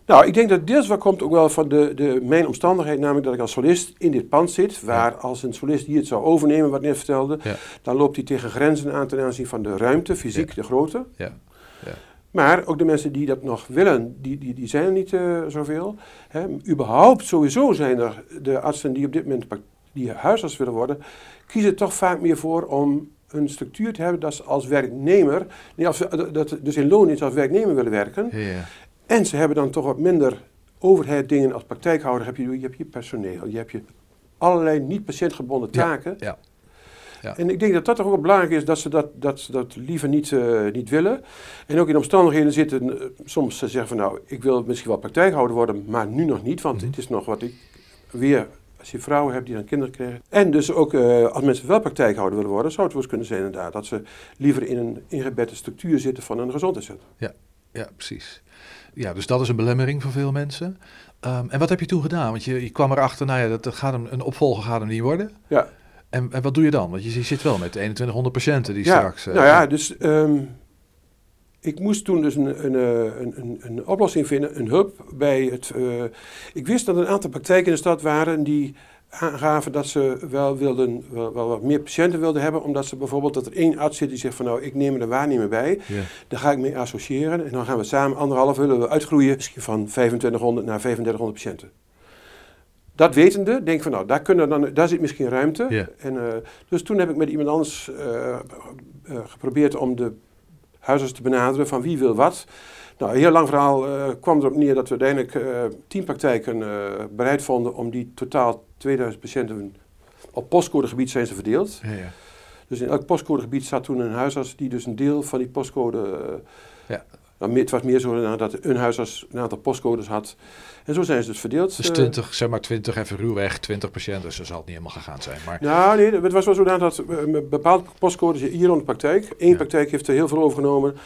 Nou, ik denk dat deels wat komt ook wel van de, de, mijn omstandigheid, namelijk dat ik als solist in dit pand zit, waar als een solist die het zou overnemen, wat ik net vertelde, Ja. dan loopt hij tegen grenzen aan ten aanzien van de ruimte, fysiek, Ja. de grootte. Ja. Ja. Maar ook de mensen die dat nog willen, die, die, die zijn er niet eh, zoveel. Hè. Überhaupt, sowieso zijn er de artsen die op dit moment die huisarts willen worden, kiezen toch vaak meer voor om een structuur te hebben dat ze als werknemer, nee, als, dat, dus in loon niet als werknemer willen werken. Ja. En ze hebben dan toch wat minder overheid dingen als praktijkhouder. Heb je, je hebt je personeel, je hebt je allerlei niet patiëntgebonden Ja, taken. ja. Ja. En ik denk dat dat toch ook belangrijk is dat ze dat, dat, ze dat liever niet, eh, niet willen. En ook in omstandigheden zitten eh, soms ze zeggen van nou, ik wil misschien wel praktijkhouder worden, maar nu nog niet, want Mhm. het is nog wat ik weer. Als je vrouwen hebt die dan kinderen krijgen. En dus ook eh, als mensen wel praktijkhouder willen worden, zou het wel eens kunnen zijn inderdaad dat ze liever in een ingebedde structuur zitten van een gezondheidscentrum. Ja, precies. Ja, dus dat is een belemmering voor veel mensen. Ehm, en wat heb je toen gedaan? Want je, je kwam erachter, nou ja, dat, dat gaat hem, een opvolger gaat hem niet worden. Ja. En, en wat doe je dan? Want je, je zit wel met 2100 patiënten die ja, straks... eh, nou ja, dus ehm, ik moest toen dus een, een, eh, een, een, oplossing vinden, een hulp bij het... eh, ik wist dat er een aantal praktijken in de stad waren die aangaven dat ze wel, wilden, wel, wel wat meer patiënten wilden hebben, omdat ze bijvoorbeeld dat er één arts zit die zegt van nou, ik neem er de waarnemer bij, ja. daar ga ik mee associëren en dan gaan we samen anderhalf willen we uitgroeien misschien van 2500 naar 3500 patiënten. Dat wetende, denk ik van nou, daar, kunnen dan, daar zit misschien ruimte. Ja. En, eh, dus toen heb ik met iemand anders eh, eh, geprobeerd om de huisarts te benaderen van wie wil wat. Nou, een heel lang verhaal eh, kwam erop neer dat we uiteindelijk eh tien praktijken eh, bereid vonden om die totaal 2000 patiënten op postcodegebied zijn ze verdeeld. Ja, ja. Dus in elk postcodegebied zat toen een huisarts die dus een deel van die postcode. Ja. nou, meer- het was meer zo dat een huisarts een aantal postcodes had. En zo zijn ze dus verdeeld. Dus eh. 20, zeg maar 20 even ruwweg, 20 patiënten. Dus dat zal het niet helemaal gegaan zijn. Maar Nou, nee, het was wel zodanig dat met bepaalde postcodes hier rond de praktijk. Eén Ja. praktijk heeft er heel veel overgenomen.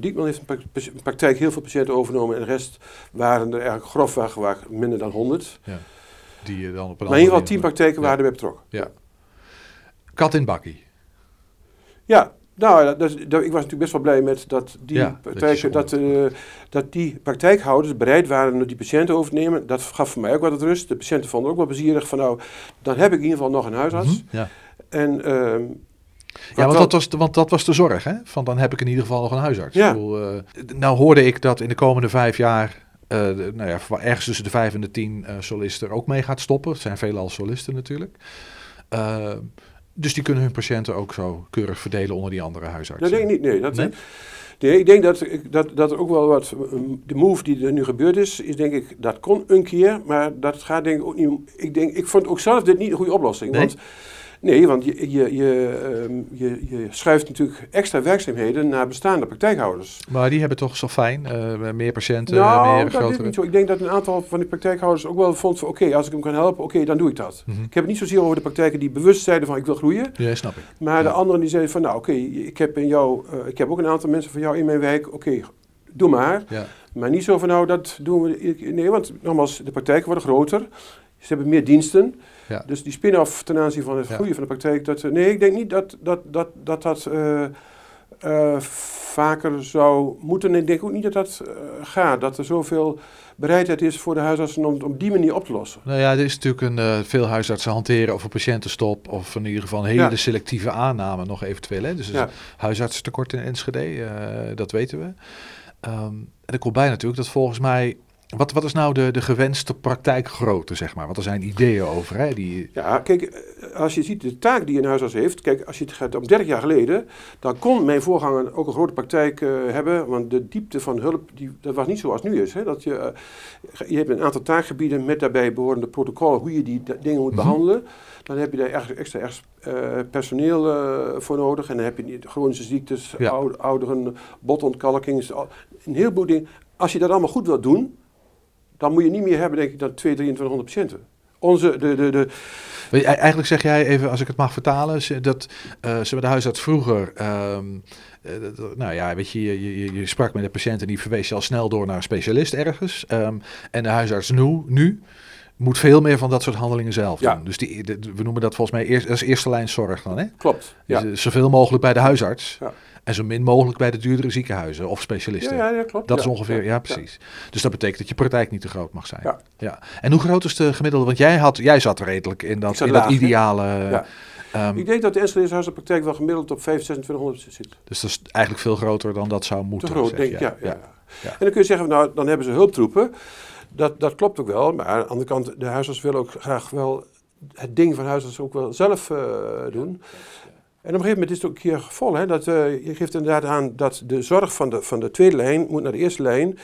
Diekman heeft een praktijk heel veel patiënten overgenomen. En de rest waren er eigenlijk grofweg minder dan 100. die je dan op een Maar in ieder geval andere tien manier- praktijken Ja. waren erbij betrokken. Kat in bakkie. Ja, nou, dat, ik was natuurlijk best wel blij met dat die, Ja, dat, eh, dat die praktijkhouders bereid waren om die patiënten over te nemen. Dat gaf voor mij ook wat rust. De patiënten vonden ook wel plezierig van nou, dan heb ik in ieder geval nog een huisarts. Mhm, Ja, En ehm, ja want, dat was, de- want dat was de zorg, hè? Van dan heb ik in ieder geval nog een huisarts. Ja. Ik bedoel, eh, nou hoorde ik dat in de komende vijf jaar, de- nou ja, ergens tussen de vijf en de tien eh, solisten er ook mee gaat stoppen. Het zijn veelal solisten natuurlijk. Dus die kunnen hun patiënten ook zo keurig verdelen onder die andere huisartsen. Dat denk ik niet, nee. Dat, Nee? nee, ik denk dat, dat, dat er ook wel wat... um, De move die er nu gebeurd is, is denk ik... Dat kon een keer, maar dat gaat denk ik ook niet... Ik, denk, ik vond ook zelf dit niet een goede oplossing. Nee? Want, nee, want je, je, je, ehm, je, je schuift natuurlijk extra werkzaamheden naar bestaande praktijkhouders. Maar die hebben toch zo fijn, eh, meer patiënten, nou, meer dat is grotere... niet zo. Ik denk dat een aantal van die praktijkhouders ook wel vond van... Oké, als ik hem kan helpen, oké, dan doe ik dat. Mhm. Ik heb het niet zozeer over de praktijken die bewust zeiden van... Ik wil groeien. Ja, snap ik. Maar de anderen die zeiden van, nou oké, ik heb in jou, eh, ik heb ook een aantal mensen van jou in mijn wijk, oké, doe maar. Ja. Maar niet zo van, nou dat doen we, nee, want nogmaals, de praktijken worden groter, ze hebben meer diensten. Ja. Dus die spin-off ten aanzien van het Ja. groeien van de praktijk, dat, nee, ik denk niet dat dat, dat, dat, dat eh, eh, vaker zou moeten. En ik denk ook niet dat dat eh, gaat, dat er zoveel bereidheid is voor de huisartsen om het op die manier op te lossen. Nou ja, er is natuurlijk een, veel huisartsen hanteren over patiëntenstop of in ieder geval een hele Ja. selectieve aanname nog eventueel. Hè? Dus Ja. een huisartsentekort in Enschede, dat weten we. Ehm, en er komt bij natuurlijk dat volgens mij, wat, wat is nou de, de gewenste praktijkgrootte zeg maar? Want er zijn ideeën over, hè? Die, Ja, kijk, eh, als je ziet de taak die een huisarts heeft, kijk, als je het gaat om 30 jaar geleden, dan kon mijn voorganger ook een grote praktijk uh, hebben, want de diepte van hulp, die, dat was niet zoals nu is. Hè? Dat je, uh, je hebt een aantal taakgebieden met daarbij behorende protocollen, hoe je die dingen moet mm -hmm. behandelen. Dan heb je daar extra, extra, uh, personeel voor nodig. En dan heb je niet chronische ziektes, ja. ouderen, botontkalking, een heleboel dingen. Als je dat allemaal goed wilt doen, dan moet je niet meer hebben, denk ik, dan 200, 2300 patiënten. Onze, de, de, de, Eigenlijk zeg jij even, als ik het mag vertalen, dat uh, ze bij de huisarts vroeger. Um, uh, nou ja, weet je, je, je, sprak met de patiënt en die verwees je al snel door naar een specialist ergens. Um, en de huisarts nu, nu moet veel meer van dat soort handelingen zelf ja. doen. Dus die, de, we noemen dat volgens mij eerst, als eerste lijn zorg dan, hè? Klopt. Ja. Dus, zoveel mogelijk bij de huisarts. Ja. En zo min mogelijk bij de duurdere ziekenhuizen of specialisten. Ja, ja, klopt. Dat is ongeveer, ja, precies. Dus dat betekent dat je praktijk niet te groot mag zijn. Ja. ja. En hoe groot is de gemiddelde? Want jij, had, jij zat redelijk in dat, in laag, dat ideale... Um, ik denk dat de Enschede huisartspraktijk wel gemiddeld op 2500 zit. Dus dat is eigenlijk veel groter dan dat zou moeten. Te groot, denk ik, ja, ja. En dan kun je zeggen, nou, dan hebben ze hulptroepen. Dat, dat klopt ook wel, maar aan de andere kant, de huisarts willen ook graag wel het ding van huisarts ook wel zelf uh, doen. En op een gegeven moment is het ook een keer vol. Hè, dat, uh, je geeft inderdaad aan dat de zorg van de, van de tweede lijn moet naar de eerste lijn.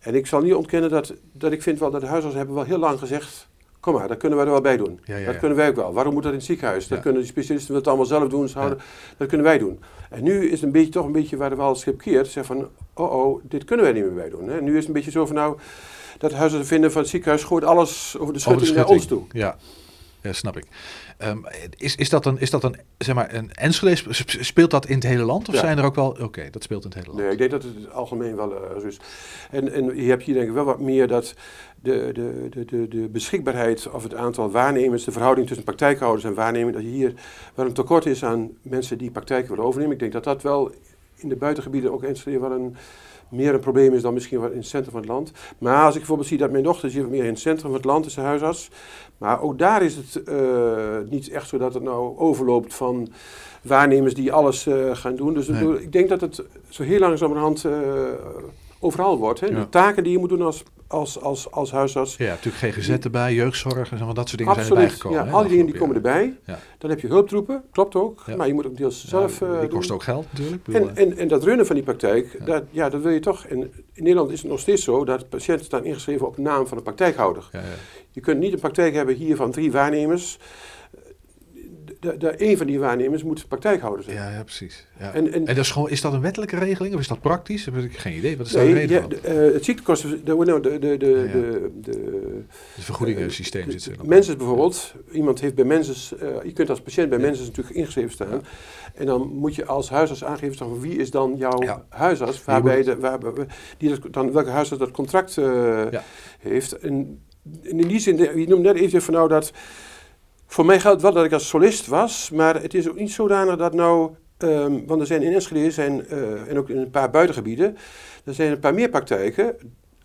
En ik zal niet ontkennen dat, dat ik vind wel dat de huisartsen hebben wel heel lang gezegd... Kom maar, dat kunnen wij er wel bij doen. Ja, ja, dat kunnen wij ook wel. Waarom moet dat in het ziekenhuis? Dat kunnen de specialisten het allemaal zelf doen. Houden, Dat kunnen wij doen. En nu is het een beetje, toch een beetje waar de wal schip keert. Zeg van, oh oh, dit kunnen wij niet meer bij doen. Hè. Nu is het een beetje zo van, nou, dat de huisartsen vinden van het ziekenhuis gooit alles over de schutting, over de schutting. naar ons toe. Ja. Ja, snap ik. Um, is, is dat een, is dat een, zeg maar, een Enschede, speelt dat in het hele land? Of Ja. zijn er ook wel, oké, dat speelt in het hele land. Nee, ik denk dat het algemeen wel uh, is. En, en je hebt hier denk ik wel wat meer dat de, de, de, de, de beschikbaarheid of het aantal waarnemers, de verhouding tussen praktijkhouders en waarnemers, dat je hier wel een tekort is aan mensen die praktijken willen overnemen. Ik denk dat dat wel in de buitengebieden ook Enschede wel een meer een probleem is dan misschien in het centrum van het land. Maar als ik bijvoorbeeld zie dat mijn dochter zit meer in het centrum van het land is, de huisarts. Maar ook daar is het uh, niet echt zo dat het nou overloopt van waarnemers die alles uh, gaan doen. Dus nee. ik denk dat het zo heel langzamerhand uh, overal wordt. Hè? Ja. De taken die je moet doen als, als, als, als huisarts. Ja, natuurlijk GGZ erbij, jeugdzorg en zo, dat soort dingen Absoluut, zijn erbij gekomen. Ja, al die dingen die komen erbij. Ja. Dan heb je hulptroepen, klopt ook. Ja. Maar je moet ook deels zelf die doen. kost ook geld natuurlijk. En, en, en dat runnen van die praktijk, ja. Dat, ja, dat wil je toch. En in Nederland is het nog steeds zo dat patiënten staan ingeschreven op naam van de praktijkhouder. ja, ja. Je kunt niet een praktijk hebben hier van drie waarnemers. De, de, een van die waarnemers moet praktijkhouder zijn. Ja, ja, precies. Ja. En, en, En dat is, gewoon, is dat een wettelijke regeling of is dat praktisch? Heb ik geen idee. Wat is daar de reden ja, van? de, eh, het ziektekosten, de, nou, de, de, de, de, de, Het vergoedingensysteem zit er. Mensen bijvoorbeeld, iemand heeft bij mensen, uh, je kunt als patiënt bij mensen natuurlijk ingeschreven staan. En dan moet je als huisarts aangeven van wie is dan jouw huisarts, waarbij de, waar, die dat, dan, welke huisarts dat contract heeft. En, en in die zin, je noemde net even van nou dat, voor mij geldt wel dat ik als solist was, maar het is ook niet zodanig dat nou, um, want er zijn in Enschede zijn, uh, en ook in een paar buitengebieden, er zijn een paar meer praktijken,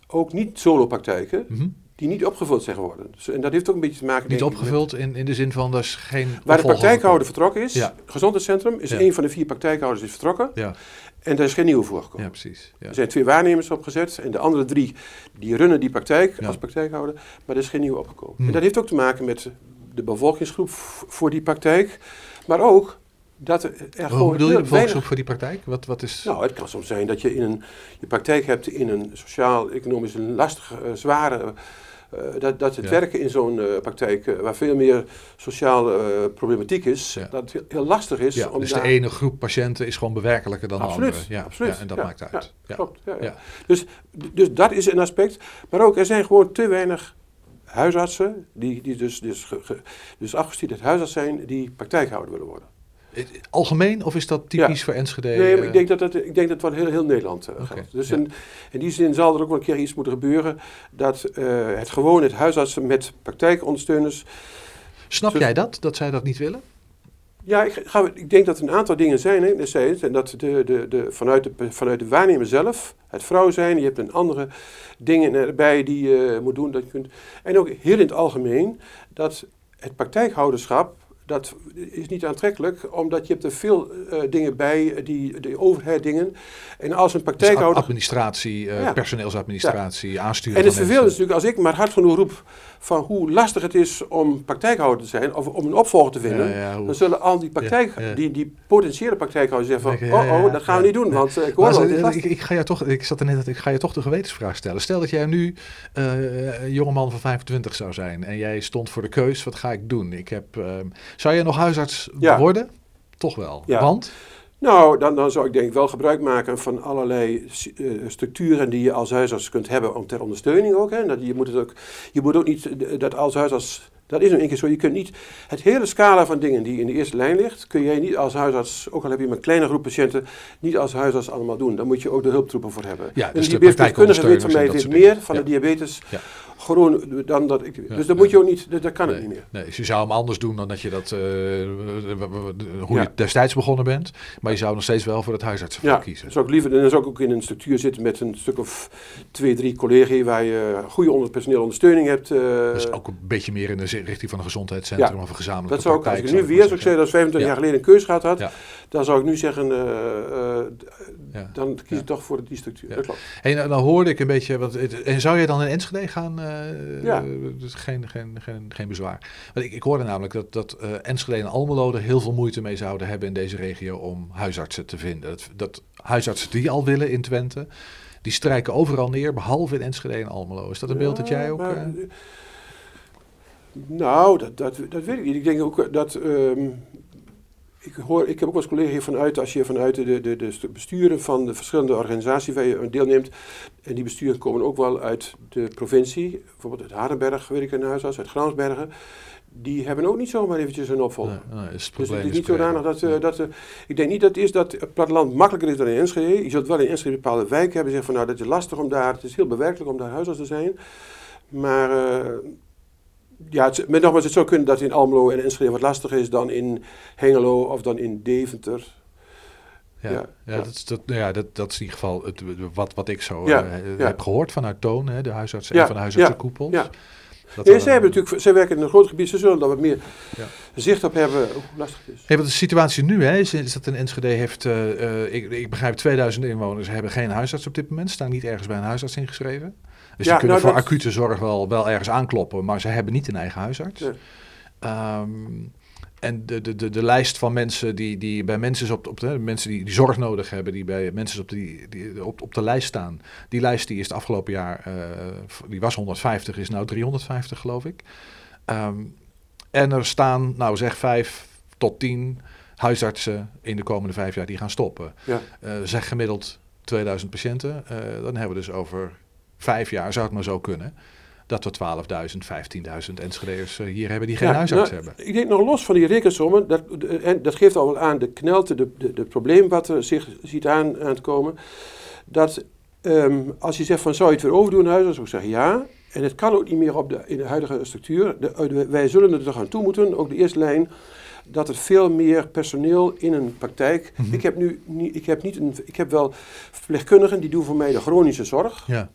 ook niet solo-praktijken, Mhm. die niet opgevuld zijn geworden. Dus, en dat heeft ook een beetje te maken... Niet opgevuld in, in de zin van, dat is geen Waar de praktijkhouder vertrokken is, Ja. gezondheidscentrum, is Ja. een van de vier praktijkhouders is vertrokken. Ja, En daar is geen nieuwe voorgekomen. ja precies. Ja. Er zijn twee waarnemers opgezet en de andere drie die runnen die praktijk Ja. als praktijkhouder, maar er is geen nieuwe opgekomen. Hmm. En dat heeft ook te maken met de bevolkingsgroep voor die praktijk, maar ook dat er Hoe gewoon bedoel je volksgroep voor die praktijk? Wat, wat is... Nou, het kan soms zijn dat je in een je praktijk hebt in een sociaal-economisch lastige, eh, zware. eh, dat, dat het Ja. werken in zo'n eh, praktijk, waar veel meer sociale problematiek is, Ja. dat het heel, heel lastig is ja, om dus daar... de ene groep patiënten is gewoon bewerkelijker dan Absoluut, de andere. Ja, absoluut. ja, en dat maakt uit. Klopt. Dus, dus dat is een aspect. Maar ook, er zijn gewoon te weinig huisartsen, die, die dus, dus, dus afgestudeerd huisarts zijn, die praktijkhouder willen worden. Algemeen of is dat typisch voor Enschede? Nee, maar eh, ik denk dat dat, ik denk dat het wel heel, heel Nederland Oké, geldt. Dus ja. in, in die zin zal er ook wel een keer iets moeten gebeuren dat eh, het gewoon het huisartsen met praktijkondersteuners Snap Zo- jij dat, dat zij dat niet willen? Ja, ik, ga, ik denk dat er een aantal dingen zijn. Hè, dat zei het, en dat de, de, de, vanuit, de, vanuit de waarnemer zelf, het vrouw zijn, je hebt een andere dingen erbij die je moet doen. Dat je kunt, en ook heel in het algemeen, dat het praktijkhouderschap, dat is niet aantrekkelijk, omdat je hebt er veel eh, dingen bij, die, de overheid dingen. En als een Dus praktijkhouder... administratie, eh, Ja. personeelsadministratie, aansturen En het van vervelende is natuurlijk, als ik maar hard genoeg roep van hoe lastig het is om praktijkhouder te zijn of om een opvolger te vinden, Ja, ja, hoe- dan zullen al die, praktijk, Ja. Die, die potentiële praktijkhouders zeggen van, oh oh, dat gaan we niet doen, want eh, ik hoor wel, ik, ik, ga je toch, ik zat er net, ik ga je toch de gewetensvraag stellen. Stel dat jij nu eh, jongeman van 25 zou zijn en jij stond voor de keus, wat ga ik doen? Ik heb, ehm, zou je nog huisarts worden? Toch wel. Ja. Want? Nou, dan, dan zou ik denk ik wel gebruik maken van allerlei eh, structuren die je als huisarts kunt hebben om ter ondersteuning ook. Hè. Dat, je, moet het ook je moet ook niet eh, dat als huisarts, dat is in één keer zo, je kunt niet het hele scala van dingen die in de eerste lijn ligt, kun jij niet als huisarts, ook al heb je maar een kleine groep patiënten, niet als huisarts allemaal doen. Daar moet je ook de hulptroepen voor hebben. Ja, en dus de de diabeteskundige weet van mij en meer van de diabetes Ja. Gewoon dan dat ik. Dus dat moet je ook niet, dat, dat kan het niet meer. Nee, dus je zou hem anders doen dan dat je dat, eh, hoe je destijds begonnen bent. Maar je zou nog steeds wel voor het huisartsenvak Ja, kiezen. zou ik liever, dan zou ik ook in een structuur zitten met een stuk of twee, drie collega's waar je goede onder, personeel ondersteuning hebt. eh, Dus ook een beetje meer in de richting van een gezondheidscentrum of een gezamenlijke dat zou ik, als ik nu zou weer, zoals ik zei, dat is 25 Ja. jaar geleden een keus gehad had. Dan zou ik nu zeggen, eh, eh, Ja. dan kies Ja. ik toch voor die structuur. Dat klopt. Hey, nou, dan hoorde ik een beetje, wat, het- en zou je dan in Enschede gaan? eh, Ja. dus geen, geen, geen, geen bezwaar. Want ik, ik hoorde namelijk dat, dat Enschede en Almelo er heel veel moeite mee zouden hebben in deze regio om huisartsen te vinden. Dat, dat huisartsen die al willen in Twente, die strijken overal neer, behalve in Enschede en Almelo. Is dat een beeld dat jij ook... maar, nou, dat, dat, dat weet ik niet. Ik denk ook dat. ehm, ik, hoor, ik heb ook wel eens collega's hier vanuit, als je vanuit de, de, de stu- besturen van de verschillende organisaties waar je aan deelneemt, en die besturen komen ook wel uit de provincie, bijvoorbeeld uit Hardenberg, weet ik een huisarts, uit Gransbergen, die hebben ook niet zomaar eventjes een opvolger. nee, nee, is het Dus het is niet zodanig dat, eh, dat eh, ik denk niet dat het is dat het platteland makkelijker is dan in Enschede. Je zult wel in Enschede bepaalde wijken hebben, zeggen van nou dat is lastig om daar, het is heel bewerkelijk om daar huisarts te zijn. Maar eh, ja, het, maar nogmaals, het zou kunnen dat in Almelo en Enschede wat lastiger is dan in Hengelo of dan in Deventer. Ja, Ja. Dat, is, dat, nou ja dat, dat is in ieder geval het, wat, wat ik zo Ja, eh, heb gehoord vanuit Toon, hè, de huisarts, Ja, een van de huisartsenkoepels. ja. Nee, zij, hebben natuurlijk, zij werken in een groot gebied, ze zullen daar wat meer zicht op hebben hoe lastig het is. Hey, wat de situatie nu hè, is, is dat in Enschede heeft, eh, eh, ik, ik begrijp 2000 inwoners hebben geen huisarts op dit moment, staan niet ergens bij een huisarts ingeschreven. Dus Ja, die kunnen nou, voor dat- acute zorg wel, wel ergens aankloppen, maar ze hebben niet een eigen huisarts. Nee. Ehm, en de, de, de, de lijst van mensen die, die bij mensen op, op de mensen die, die zorg nodig hebben, die bij mensen op, die, die op, op de lijst staan. Die lijst die is het afgelopen jaar, eh, die was 150, is nou 350 geloof ik. Ehm, en er staan, nou zeg vijf tot tien huisartsen in de komende vijf jaar die gaan stoppen. Ja. Eh, zeg gemiddeld 2000 patiënten. Eh, dan hebben we dus over vijf jaar, zou het maar zo kunnen, dat we 12.000, 15.000 Enschede'ers eh, hier hebben die geen Ja, huisarts nou, hebben. Ik denk nog los van die rekensommen, dat, en dat geeft al wel aan de knelte, de, de, de probleem wat er zich ziet aan, aan te komen. Dat ehm, als je zegt van zou je het weer overdoen huis, dan zou ik zeggen ja. En het kan ook niet meer op de, in de huidige structuur. De, eh, de- wij zullen er toch aan toe moeten, ook de eerste lijn, dat er veel meer personeel in een praktijk. Mhm. Ik heb nu ik heb niet een, ik heb wel verpleegkundigen die doen voor mij de chronische zorg. Ja,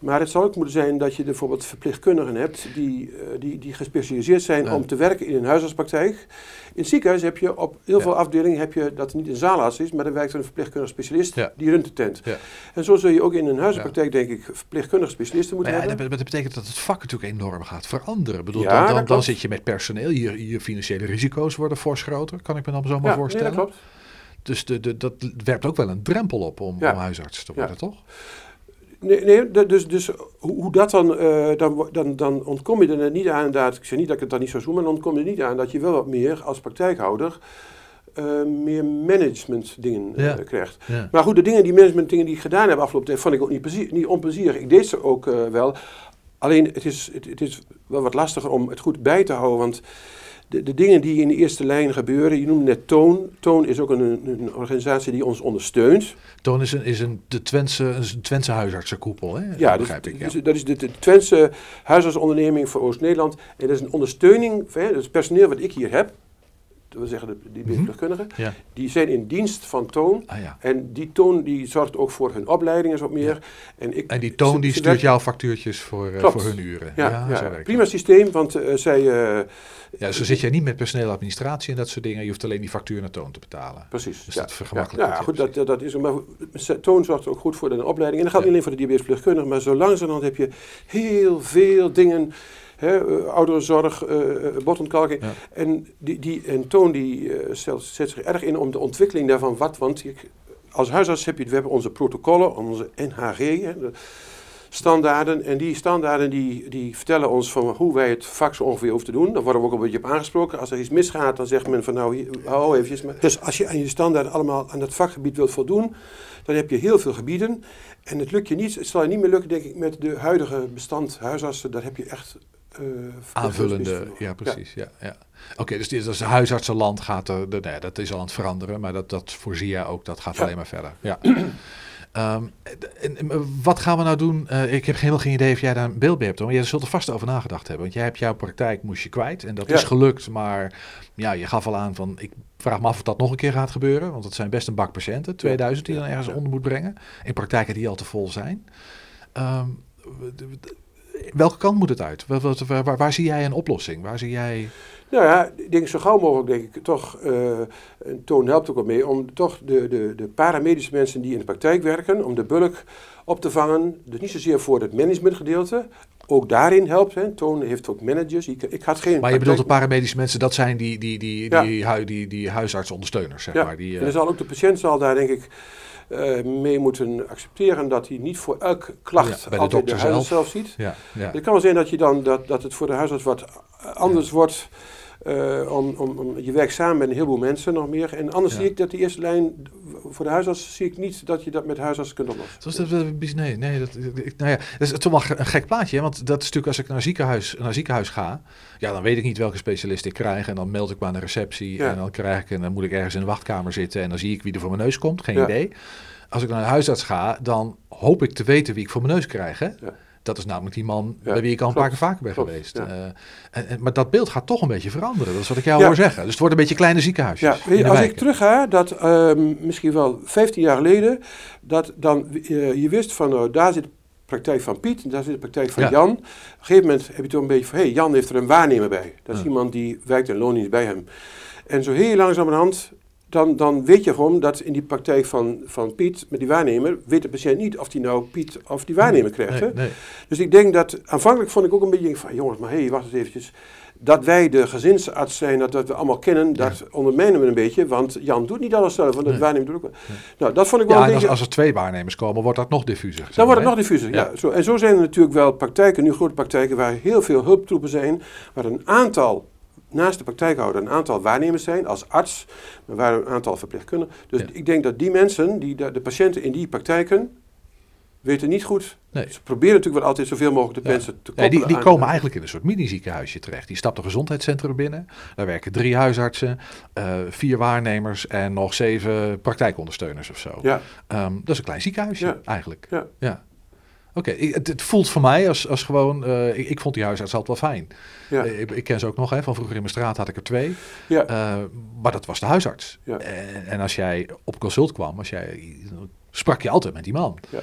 Maar het zou ook moeten zijn dat je bijvoorbeeld verpleegkundigen hebt die, eh, die, die gespecialiseerd zijn Ja. om te werken in een huisartspraktijk. In het ziekenhuis heb je op heel Ja. veel afdelingen heb je dat het niet een zaalarts is, maar er werkt een verpleegkundig specialist Ja. die runt de tent. En zo zul je ook in een huisartspraktijk denk ik verpleegkundige specialisten moeten maar ja, hebben. dat, dat betekent dat het vak natuurlijk enorm gaat veranderen. Ik bedoel, dan, dan, dan zit je met personeel, je, je financiële risico's worden fors groter, kan ik me dan zomaar ja, nee, voorstellen. dat klopt. Dus de, de, dat werpt ook wel een drempel op om, om huisarts te worden, toch? Nee, nee dus, dus hoe, dat dan, eh, dan, dan, dan ontkom je er niet aan, inderdaad, ik zeg niet dat ik het dan niet zou doen, maar dan ontkom je er niet aan dat je wel wat meer als praktijkhouder eh, meer management dingen eh, krijgt. Ja. Maar goed, de dingen, die management dingen die ik gedaan heb afgelopen tijd, vond ik ook niet, plezier, niet onplezierig. Ik deed ze ook wel. Alleen, het is, het, het is wel wat lastiger om het goed bij te houden, want de, de dingen die in de eerste lijn gebeuren, je noemde net Toon. Toon is ook een, een organisatie die ons ondersteunt. Toon is een, is een, de Twentse, een Twentse huisartsenkoepel, hè? Ja, dat begrijp ik. Ja. dus dat is de, de Twentse huisartsonderneming voor Oost-Nederland. En dat is een ondersteuning, hè, dat is personeel wat ik hier heb, wil zeggen de, die Mhm. Ja. die zijn in dienst van Toon. Ah, ja. En die Toon die zorgt ook voor hun opleiding en zo wat meer. En, ik, En die Toon die stuurt jouw factuurtjes voor, eh, voor hun uren. Ja, prima systeem, want eh, zij... eh, Ja, zo zit je niet met personeeladministratie en dat soort dingen. Je hoeft alleen die factuur naar Toon te betalen. Precies. Dus ja. dat vergemakkelijkt ja, goed, dat, dat is, maar Toon zorgt ook goed voor de opleiding. En dat geldt niet alleen voor de diabetesverpleegkundigen, maar zo langzamerhand heb je heel veel dingen hè, eh, ouderenzorg, eh, eh, botontkalking. Ja. En, die, die, en Toon die, stelt, zet zich erg in om de ontwikkeling daarvan. Wat, want ik, als huisarts heb je, we hebben onze protocollen, onze NHG, hè, de standaarden. En die standaarden die, die vertellen ons van hoe wij het vak zo ongeveer hoeven te doen. Daar worden we ook een beetje op aangesproken. Als er iets misgaat, dan zegt men van nou, hier, hou eventjes. Maar- Dus als je aan je standaarden allemaal aan dat vakgebied wilt voldoen, dan heb je heel veel gebieden. En het lukt je niet, het zal je niet meer lukken, denk ik, met de huidige bestand huisartsen. Daar heb je echt... eh, Aanvullende, ja precies. Ja. Ja, Oké, dus dit is huisartsenland gaat er, de, nee, dat is al aan het veranderen, maar dat, dat voorzie je ook, dat gaat Ja. alleen maar verder. Ja. Ehm, en, en wat gaan we nou doen? Eh, ik heb helemaal geen idee of jij daar een beeld bij hebt, hoor. maar jij zult er vast over nagedacht hebben. Want jij hebt jouw praktijk moest je kwijt en dat Ja. is gelukt, maar ja, je gaf al aan van, ik vraag me af of dat nog een keer gaat gebeuren, want het zijn best een bak patiënten, 2000 die je dan ergens onder moet brengen, in praktijken die al te vol zijn. W- welke kant moet het uit? Waar, waar, waar, waar zie jij een oplossing? Waar zie jij... Nou ja, ik denk zo gauw mogelijk, denk ik, toch, eh en Toon helpt ook wel mee, om toch de, de, de paramedische mensen die in de praktijk werken, om de bulk op te vangen. Dus niet zozeer voor het managementgedeelte, ook daarin helpt. Hè. Toon heeft ook managers. Ik, ik had geen Maar je bedoelt de paramedische mensen, dat zijn die, die, die, Ja. die, hui- die, die huisartsondersteuners, zeg Ja, maar. Die, En eh, dan zal ook de patiënt zal daar denk ik eh, mee moeten accepteren dat hij niet voor elke klacht Ja, de altijd de dokter huisarts zelf. zelf ziet. ja, ja. Het kan wel zijn dat, je dan, dat, dat het voor de huisarts wat anders wordt. Eh, om, om, om, je werkt samen met een heleboel mensen nog meer. En anders Ja. zie ik dat die eerste lijn, voor de huisarts zie ik niet dat je dat met huisarts kunt oplossen. Zoals dat, nee, nee, dat, ik- nou ja, dat is toch wel een gek plaatje, hè? want dat is natuurlijk als ik naar ziekenhuis, naar ziekenhuis ga, ja, dan weet ik niet welke specialist ik krijg en dan meld ik me aan de receptie Ja. en dan krijg ik en dan moet ik ergens in de wachtkamer zitten en dan zie ik wie er voor mijn neus komt, geen Ja. idee. Als ik naar de huisarts ga, dan hoop ik te weten wie ik voor mijn neus krijg, hè? Ja. Dat is namelijk die man Ja, bij wie ik al een klopt, paar keer vaker ben klopt, geweest. ja. Eh, en, en- maar dat beeld gaat toch een beetje veranderen. Dat is wat ik jou Ja. hoor zeggen. Dus het wordt een beetje kleine ziekenhuisjes. Ja, als ik wijken. terug ga, dat ehm, misschien wel 15 jaar geleden, dat dan eh, je wist van nou, daar zit de praktijk van Piet, daar zit de praktijk van Ja. Jan. Op een gegeven moment heb je toch een beetje van, hé, hey, Jan heeft er een waarnemer bij. Dat is iemand die werkt in loondienst bij hem. En zo heel langzamerhand, dan, dan weet je gewoon dat in die praktijk van, van Piet, met die waarnemer, weet de patiënt niet of die nou Piet of die waarnemer krijgt. Nee, hè? nee. Dus ik denk dat, aanvankelijk vond ik ook een beetje van, jongens, maar hé, hey, wacht eens eventjes. Dat wij de gezinsarts zijn, dat, dat we allemaal kennen, dat ondermijnen we een beetje. Want Jan doet niet alles zelf, want dat Nee. waarnemer doet ook. Nou, dat vond ik wel Ja, een en als, beetje... als er twee waarnemers komen, wordt dat nog diffuser. Dan wordt het nog diffuser, ja. Ja. Zo, en zo zijn er natuurlijk wel praktijken, nu grote praktijken, waar heel veel hulptroepen zijn, waar een aantal, naast de praktijkhouder, een aantal waarnemers zijn als arts, maar waar een aantal verpleegkundigen. Dus Ja. ik denk dat die mensen, die, de, de patiënten in die praktijken, weten niet goed. Nee. Ze proberen natuurlijk wel altijd zoveel mogelijk de Ja. mensen te Nee, koppelen die, die aan- komen eigenlijk in een soort mini-ziekenhuisje terecht. Die stapt een gezondheidscentrum binnen. Daar werken drie huisartsen, eh, vier waarnemers en nog zeven praktijkondersteuners of zo. Ja, Ehm, dat is een klein ziekenhuisje Ja. eigenlijk. Ja. Oké, het, het voelt voor mij als, als gewoon... eh, ik, ik vond die huisarts altijd wel fijn. ja, Eh, Ik, ik ken ze ook nog, hè, van vroeger in mijn straat had ik er twee. ja. Eh, maar dat was de huisarts. Ja. En, en als jij op consult kwam, als jij, sprak je altijd met die man. Ja.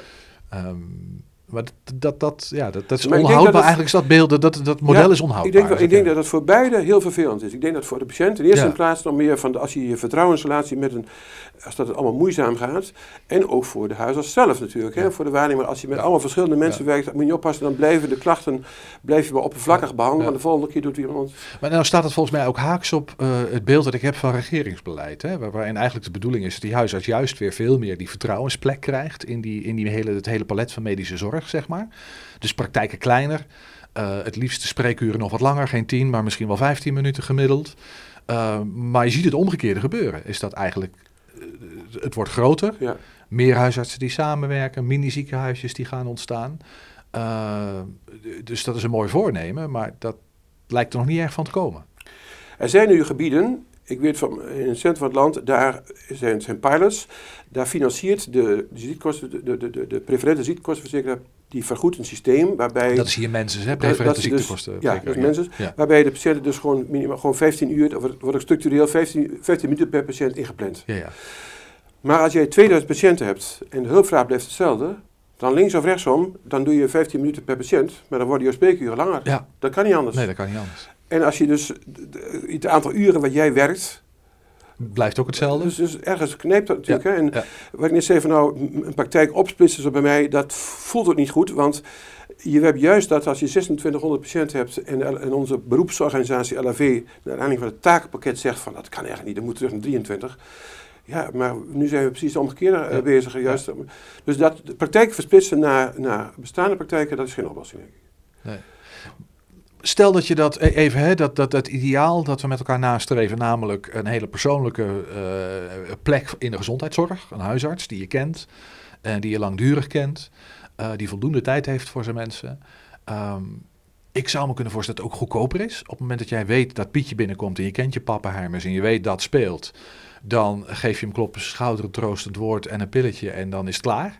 Maar dat, dat, ja, dat, dat is Maar onhoudbaar. dat Eigenlijk is dat beeld, dat, dat model Ja, is onhoudbaar. Ik denk, wel- ik denk dat het voor beide heel vervelend is. Ik denk dat voor de patiënt in eerste Ja. plaats nog meer van de, als je je vertrouwensrelatie met een, als dat het allemaal moeizaam gaat. En ook voor de huisarts zelf natuurlijk. Hè, voor de waarnemer, als je met allemaal verschillende mensen werkt, dan moet je oppassen, dan blijven de klachten blijf je wel oppervlakkig behandelen. Maar de volgende keer doet iemand. Maar nou staat het volgens mij ook haaks op eh, het beeld dat ik heb van regeringsbeleid. Hè, waar- waarin eigenlijk de bedoeling is dat die huisarts juist weer veel meer die vertrouwensplek krijgt in, die, in die hele, het hele palet van medische zorg, zeg maar. Dus praktijken kleiner. eh, het liefst de spreekuren nog wat langer, geen 10, maar misschien wel 15 minuten gemiddeld. Eh, maar je ziet het omgekeerde gebeuren. Is dat eigenlijk, eh, het wordt groter, Ja. meer huisartsen die samenwerken, mini-ziekenhuisjes die gaan ontstaan. Dus dat is een mooi voornemen, maar dat lijkt er nog niet erg van te komen. Er zijn nu gebieden, ik weet van in het centrum van het land, daar zijn, zijn pilots. Daar financiert de, de, ziektekosten, de, de, de, de preferente ziektekostenverzekeraar, die vergoedt een systeem waarbij... Dat is hier mensen, hè? Preferente dus- ziektekosten. ja, dat is mensen. Ja. Waarbij de patiënten dus gewoon, minimaal, gewoon 15 uur, of wordt ook structureel 15, 15 minuten per patiënt ingepland. Ja, ja. Maar als jij 2000 patiënten hebt en de hulpvraag blijft hetzelfde, dan links of rechtsom, dan doe je 15 minuten per patiënt, maar dan worden je spreekuren langer. ja, Dat kan niet anders. nee, dat kan niet anders. En als je dus het aantal uren wat jij werkt, Blijft ook hetzelfde. dus, dus ergens knijpt dat natuurlijk. hè. En ja. wat ik net zei van nou, een praktijk opsplitsen zo bij mij, dat voelt ook niet goed, want je hebt juist dat als je 2600 patiënten hebt en, en onze beroepsorganisatie LAV naar aanleiding van het takenpakket zegt van dat kan eigenlijk niet, dat moet terug naar 23. Ja, maar nu zijn we precies de omgekeerde eh, bezig. Juist. Dus dat de praktijk versplitsen naar, naar bestaande praktijken, dat is geen oplossing. Denk ik. Nee. Stel dat je dat e- even, hè, dat, dat, dat ideaal dat we met elkaar nastreven, namelijk een hele persoonlijke uh, plek in de gezondheidszorg, een huisarts die je kent en die je langdurig kent, uh, die voldoende tijd heeft voor zijn mensen. Um, ik zou me kunnen voorstellen dat het ook goedkoper is. Op het moment dat jij weet dat Pietje binnenkomt en je kent je pappenheimers en je weet dat speelt, dan geef je hem kloppen schouder, troostend woord en een pilletje en dan is het klaar.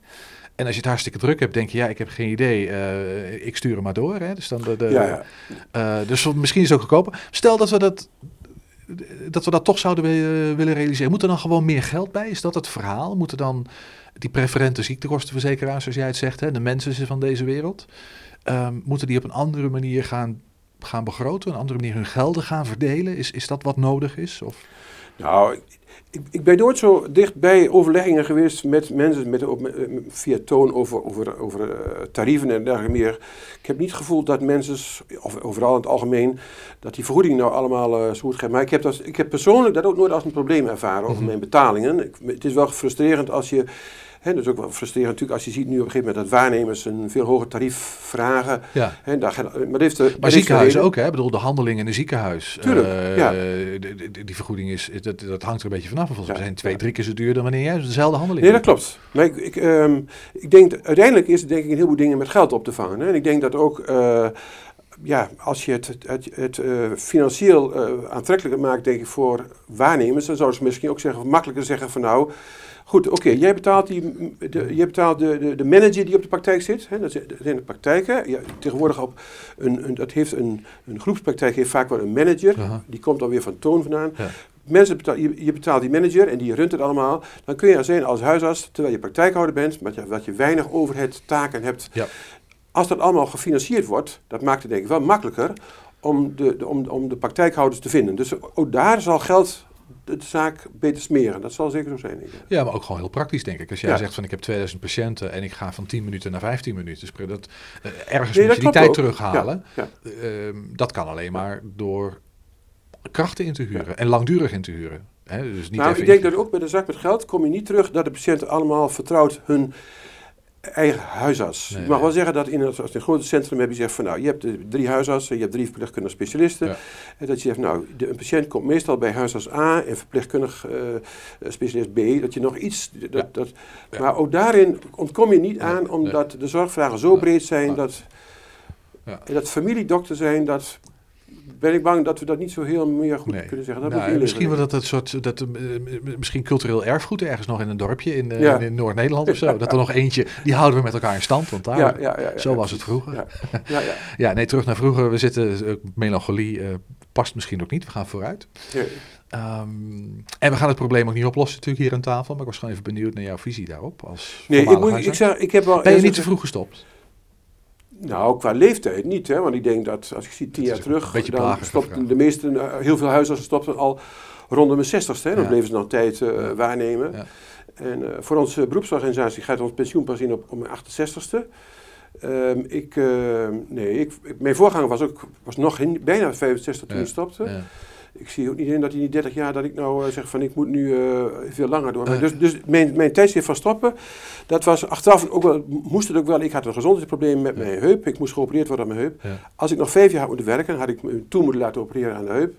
En als je het hartstikke druk hebt, denk je, ja, ik heb geen idee, uh, ik stuur hem maar door. Hè? Dus, dan de, de, ja, ja. Uh, dus misschien is het ook goedkoper. Stel dat we dat, dat we dat toch zouden willen realiseren. Moet er dan gewoon meer geld bij? Is dat het verhaal? Moeten dan die preferente ziektekostenverzekeraars, zoals jij het zegt, hè, de mensen van deze wereld, um, moeten die op een andere manier gaan, gaan begroten, een andere manier hun gelden gaan verdelen? Is, is dat wat nodig is? Of? Nou, ik, ik, ben nooit zo dicht bij overleggingen geweest met mensen met, op, via toon over, over, over uh, tarieven en dergelijke meer. Ik heb niet het gevoel dat mensen, of overal in het algemeen, dat die vergoeding nou allemaal uh, zo goed gaat. Maar ik heb, dat, ik heb persoonlijk dat ook nooit als een probleem ervaren over mhm. mijn betalingen. Ik, het is wel frustrerend als je He, dat is ook wel frustrerend natuurlijk als je ziet nu op een gegeven moment dat waarnemers een veel hoger tarief vragen. Ja. He, daar, maar heeft de, maar ziekenhuizen ook, hè? Ik bedoel, de handeling in een ziekenhuis. Tuurlijk, uh, ja. die, die, vergoeding is, dat, dat hangt er een beetje vanaf. Volgens mij zijn twee, drie keer zo duur dan wanneer jij dezelfde handeling Nee, dat klopt. Maar ik, ik, um, ik denk, uiteindelijk is het denk ik een heleboel dingen met geld op te vangen. Hè? En ik denk dat ook... Uh, ja, als je het, het, het uh, financieel uh, aantrekkelijker maakt, denk ik, voor waarnemers, dan zouden ze misschien ook zeggen, makkelijker zeggen van nou, Goed, oké. Jij betaalt, die, de, jij betaalt de, de, de, manager die op de praktijk zit. Hè, dat zijn de praktijken. Ja, tegenwoordig op een, een, dat heeft een, een groepspraktijk heeft vaak wel een manager. Die komt dan weer van toon vandaan. Ja. Mensen betaal, je, je, betaalt die manager en die runt het allemaal. Dan kun je zijn als huisarts, terwijl je praktijkhouder bent, maar dat je weinig overhead taken hebt. Ja. Als dat allemaal gefinancierd wordt, dat maakt het denk ik wel makkelijker om de, de, om, om de praktijkhouders te vinden. Dus ook daar zal geld de zaak beter smeren. Dat zal zeker zo zijn. Ja, maar ook gewoon heel praktisch, denk ik. Als jij zegt van ik heb 2000 patiënten en ik ga van 10 minuten naar 15 minuten. Dus dat, uh, ergens moet je die tijd terughalen. Ja, uh, dat kan alleen maar door krachten in te huren en langdurig in te huren. Hè? Dus niet nou, ik denk dat ook bij de zaak met geld kom je niet terug dat de patiënten allemaal vertrouwd hun eigen huisarts. Nee, ik mag wel zeggen dat in het, als een groot centrum heb je zegt van nou, je hebt drie huisartsen, je hebt drie verpleegkundige specialisten. En dat je zegt nou, de, een patiënt komt meestal bij huisarts A en verpleegkundig uh, specialist B. Dat je nog iets, dat, dat, maar ook daarin ontkom je niet aan omdat de zorgvragen zo breed zijn dat, dat familiedokter zijn, dat ben ik bang dat we dat niet zo heel meer goed kunnen zeggen. Dat nou, misschien wel dat het soort, dat, uh, misschien cultureel erfgoed ergens nog in een dorpje in, uh, in Noord-Nederland of zo. Dat er nog eentje, die houden we met elkaar in stand, want daar, ja, ja, zo was het vroeger. Ja, ja, ja. nee, terug naar vroeger. We zitten, melancholie past misschien ook niet, we gaan vooruit. Um, en we gaan het probleem ook niet oplossen natuurlijk hier aan tafel, maar ik was gewoon even benieuwd naar jouw visie daarop. Als nee, ik, moet, ik, zeg, ik heb wel... Ben je niet te vroeg gestopt? Nou, qua leeftijd niet, hè? want ik denk dat als ik zie tien jaar terug, dan stopten de meeste, uh, heel veel huisartsen stopten al rond de zestigste. Dan bleven ze nog tijd uh, waarnemen. Ja. En uh, voor onze beroepsorganisatie gaat ons pensioen pas in op, op mijn 68ste. Um, ik, nee, ik, mijn voorganger was ook was nog in, bijna 65 toen hij stopte ik zie ook niet in dat in die 30 jaar dat ik nou uh, zeg van ik moet nu uh, veel langer door. Uh. Dus, dus mijn, mijn tijdstip van stoppen, dat was achteraf ook wel, moest het ook wel. Ik had een gezondheidsprobleem met mijn heup. Ik moest geopereerd worden aan mijn heup. Als ik nog vijf jaar had moeten werken, had ik me toen moeten laten opereren aan de heup.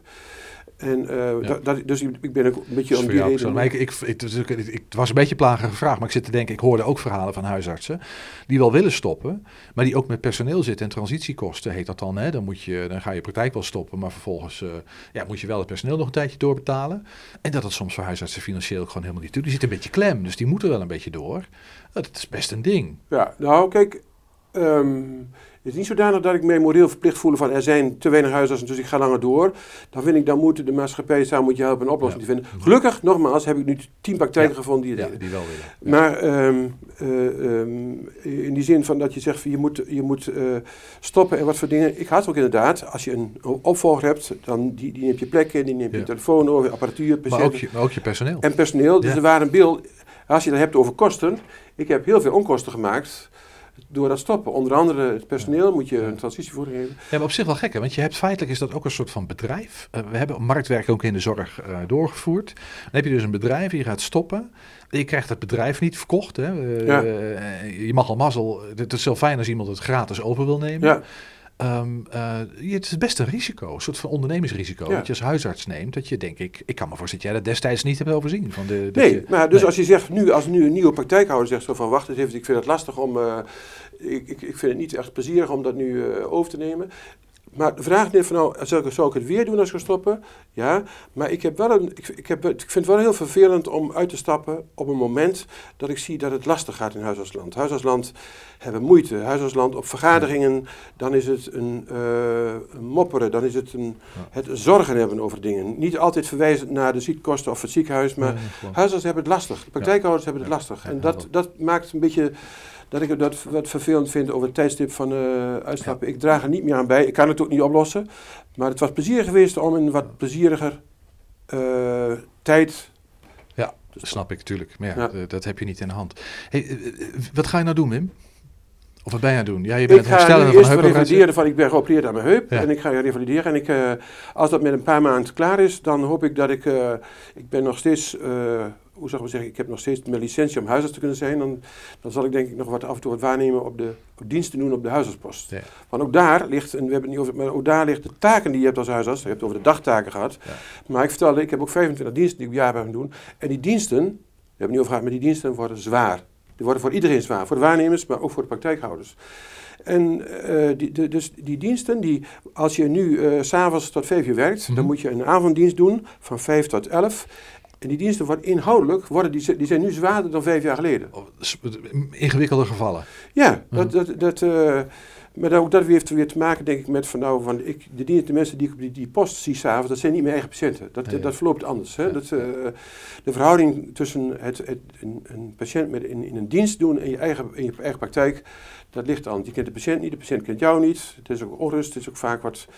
En, uh, dat, dus ik, ben ook een beetje om die reden... Maar ik, ik, ik, het was een beetje een plagige vraag, maar ik zit te denken... ik hoorde ook verhalen van huisartsen die wel willen stoppen... maar die ook met personeel zitten en transitiekosten heet dat dan. Hè? Dan, moet je, dan ga je praktijk wel stoppen, maar vervolgens uh, ja, moet je wel het personeel nog een tijdje doorbetalen. En dat het soms voor huisartsen financieel gewoon helemaal niet toe. Die zitten een beetje klem, dus die moeten wel een beetje door. Dat is best een ding. Ja, nou kijk... Um, het is niet zodanig dat ik mij moreel verplicht voel van er zijn te weinig huisartsen, dus ik ga langer door. Dan vind ik, dan moeten de maatschappij samen moet je helpen een oplossing te vinden. Gelukkig, nogmaals, heb ik nu tien praktijken gevonden die het ja, die wel willen. Maar um, uh, um, in die zin van dat je zegt, je moet, je moet uh, stoppen en wat voor dingen. Ik had ook inderdaad, als je een opvolger hebt, dan die, die neemt je plek in, die neemt je telefoon over, apparatuur, patiënten. Maar ook je, maar ook je personeel. En personeel, dus er waren beeld, als je het hebt over kosten, ik heb heel veel onkosten gemaakt door dat stoppen. Onder andere het personeel moet je een transitievoering geven. Ja, maar op zich wel gek, hè? want je hebt feitelijk is dat ook een soort van bedrijf. Uh, we hebben marktwerk ook in de zorg uh, doorgevoerd. Dan heb je dus een bedrijf, je gaat stoppen. Je krijgt het bedrijf niet verkocht. Hè? Uh, ja. je mag al mazzel. Het is zo fijn als iemand het gratis over wil nemen. Ja. Um, uh, het is best een risico, een soort van ondernemingsrisico. Ja. Dat je als huisarts neemt, dat je denk ik, ik kan me voorstellen dat jij dat destijds niet hebt overzien. Van de, nee, je, maar dus nee. als je zegt nu, als nu een nieuwe praktijkhouder zegt zo van wacht eens even, ik vind het lastig om, uh, ik, ik, ik vind het niet echt plezierig om dat nu uh, over te nemen. Maar de vraag is van nou, zou ik, zou ik het weer doen als ik stoppen? Ja, maar ik, heb wel een, ik, ik, heb, ik vind het wel heel vervelend om uit te stappen op een moment dat ik zie dat het lastig gaat in Huisartsland. Huisartsland hebben moeite. Huisartsland op vergaderingen, dan is het een, uh, een mopperen, dan is het een, het zorgen hebben over dingen. Niet altijd verwijzend naar de ziekkosten of het ziekenhuis, maar ja, huisartsen hebben het lastig. De praktijkhouders hebben het lastig. En dat, dat maakt een beetje dat ik dat wat vervelend vind over het tijdstip van uh, uitstappen. Ja. Ik draag er niet meer aan bij. Ik kan het ook niet oplossen. Maar het was plezier geweest om een wat plezieriger uh, tijd. Ja, snap ik natuurlijk. Maar ja, ja. dat heb je niet in de hand. Hey, wat ga je nou doen, Wim? Of wat ben je aan het doen? Ja, je bent ik het herstellen van eerst revalideren van ik ben geopereerd aan mijn heup. Ja. En ik ga revalideren. En ik, uh, als dat met een paar maanden klaar is, dan hoop ik dat ik... Uh, ik ben nog steeds... Hoe zou ik zeggen, ik heb nog steeds mijn licentie om huisarts te kunnen zijn. Dan, dan zal ik denk ik nog wat af en toe wat waarnemen op de op diensten doen op de huisartspost. Ja. Want ook daar ligt, en we hebben het niet over, maar ook daar ligt de taken die je hebt als huisarts. Je hebt het over de dagtaken gehad. Ja. Maar ik vertelde, ik heb ook 25 diensten die ik jaar ben gaan doen. En die diensten, we hebben het niet over gehad, maar die diensten worden zwaar. Die worden voor iedereen zwaar. Voor de waarnemers, maar ook voor de praktijkhouders. En uh, die, de, dus die diensten, die, als je nu uh, s'avonds tot 5 uur werkt, dan moet je een avonddienst doen van 5 tot 11. En die diensten worden inhoudelijk, worden die, die zijn nu zwaarder dan vijf jaar geleden. Ingewikkelde gevallen. Ja, mm-hmm. dat, dat, dat, uh, maar ook dat heeft weer te maken, denk ik, met van nou, van ik, de, diensten, de mensen die ik op die, die post zie s'avonds, dat zijn niet mijn eigen patiënten. Dat, nee, dat verloopt anders. Hè? Ja. Dat, uh, de verhouding tussen het, het, een, een patiënt met in, in een dienst doen en je eigen, in je eigen praktijk, dat ligt anders. Je kent de patiënt niet, de patiënt kent jou niet. Het is ook onrust, het is ook vaak wat...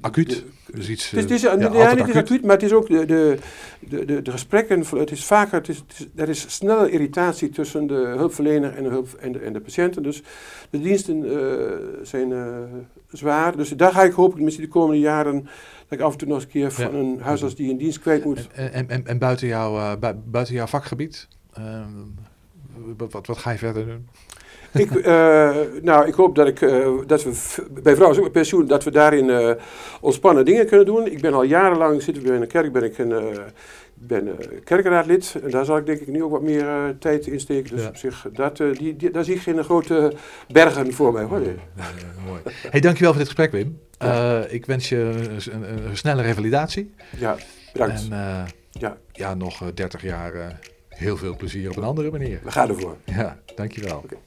Acuut? Dus iets, het is, het is, ja, ja, ja niet acuut. acuut, maar het is ook de, de, de, de, de gesprekken, het is vaker, het is, het is, er is snelle irritatie tussen de hulpverlener en de, hulp, en de, en de patiënten. Dus de diensten uh, zijn uh, zwaar. Dus daar ga ik hopen, misschien de komende jaren, dat ik af en toe nog eens een keer van ja. een huisarts die een dienst kwijt moet. En, en, en, en buiten, jouw, uh, buiten jouw vakgebied, wat, wat ga je verder doen? ik, uh, nou, ik hoop dat, ik, uh, dat we bij vrouwen met pensioen, dat we daarin uh, ontspannen dingen kunnen doen. Ik ben al jarenlang, zitten we in een kerk, ben ik een ben kerkraadlid. En daar zal ik denk ik nu ook wat meer tijd in steken. Dus ja. op zich, dat, die, die, daar zie ik geen grote bergen voor mij. Hoor. Nee, nee, mooi. Hey, dankjewel voor dit gesprek, Wim. Ja. ik wens je een, een, een, snelle revalidatie. Ja, bedankt. En ja. ja, nog 30 jaar heel veel plezier op een andere manier. We gaan ervoor. Ja, dankjewel. Okay.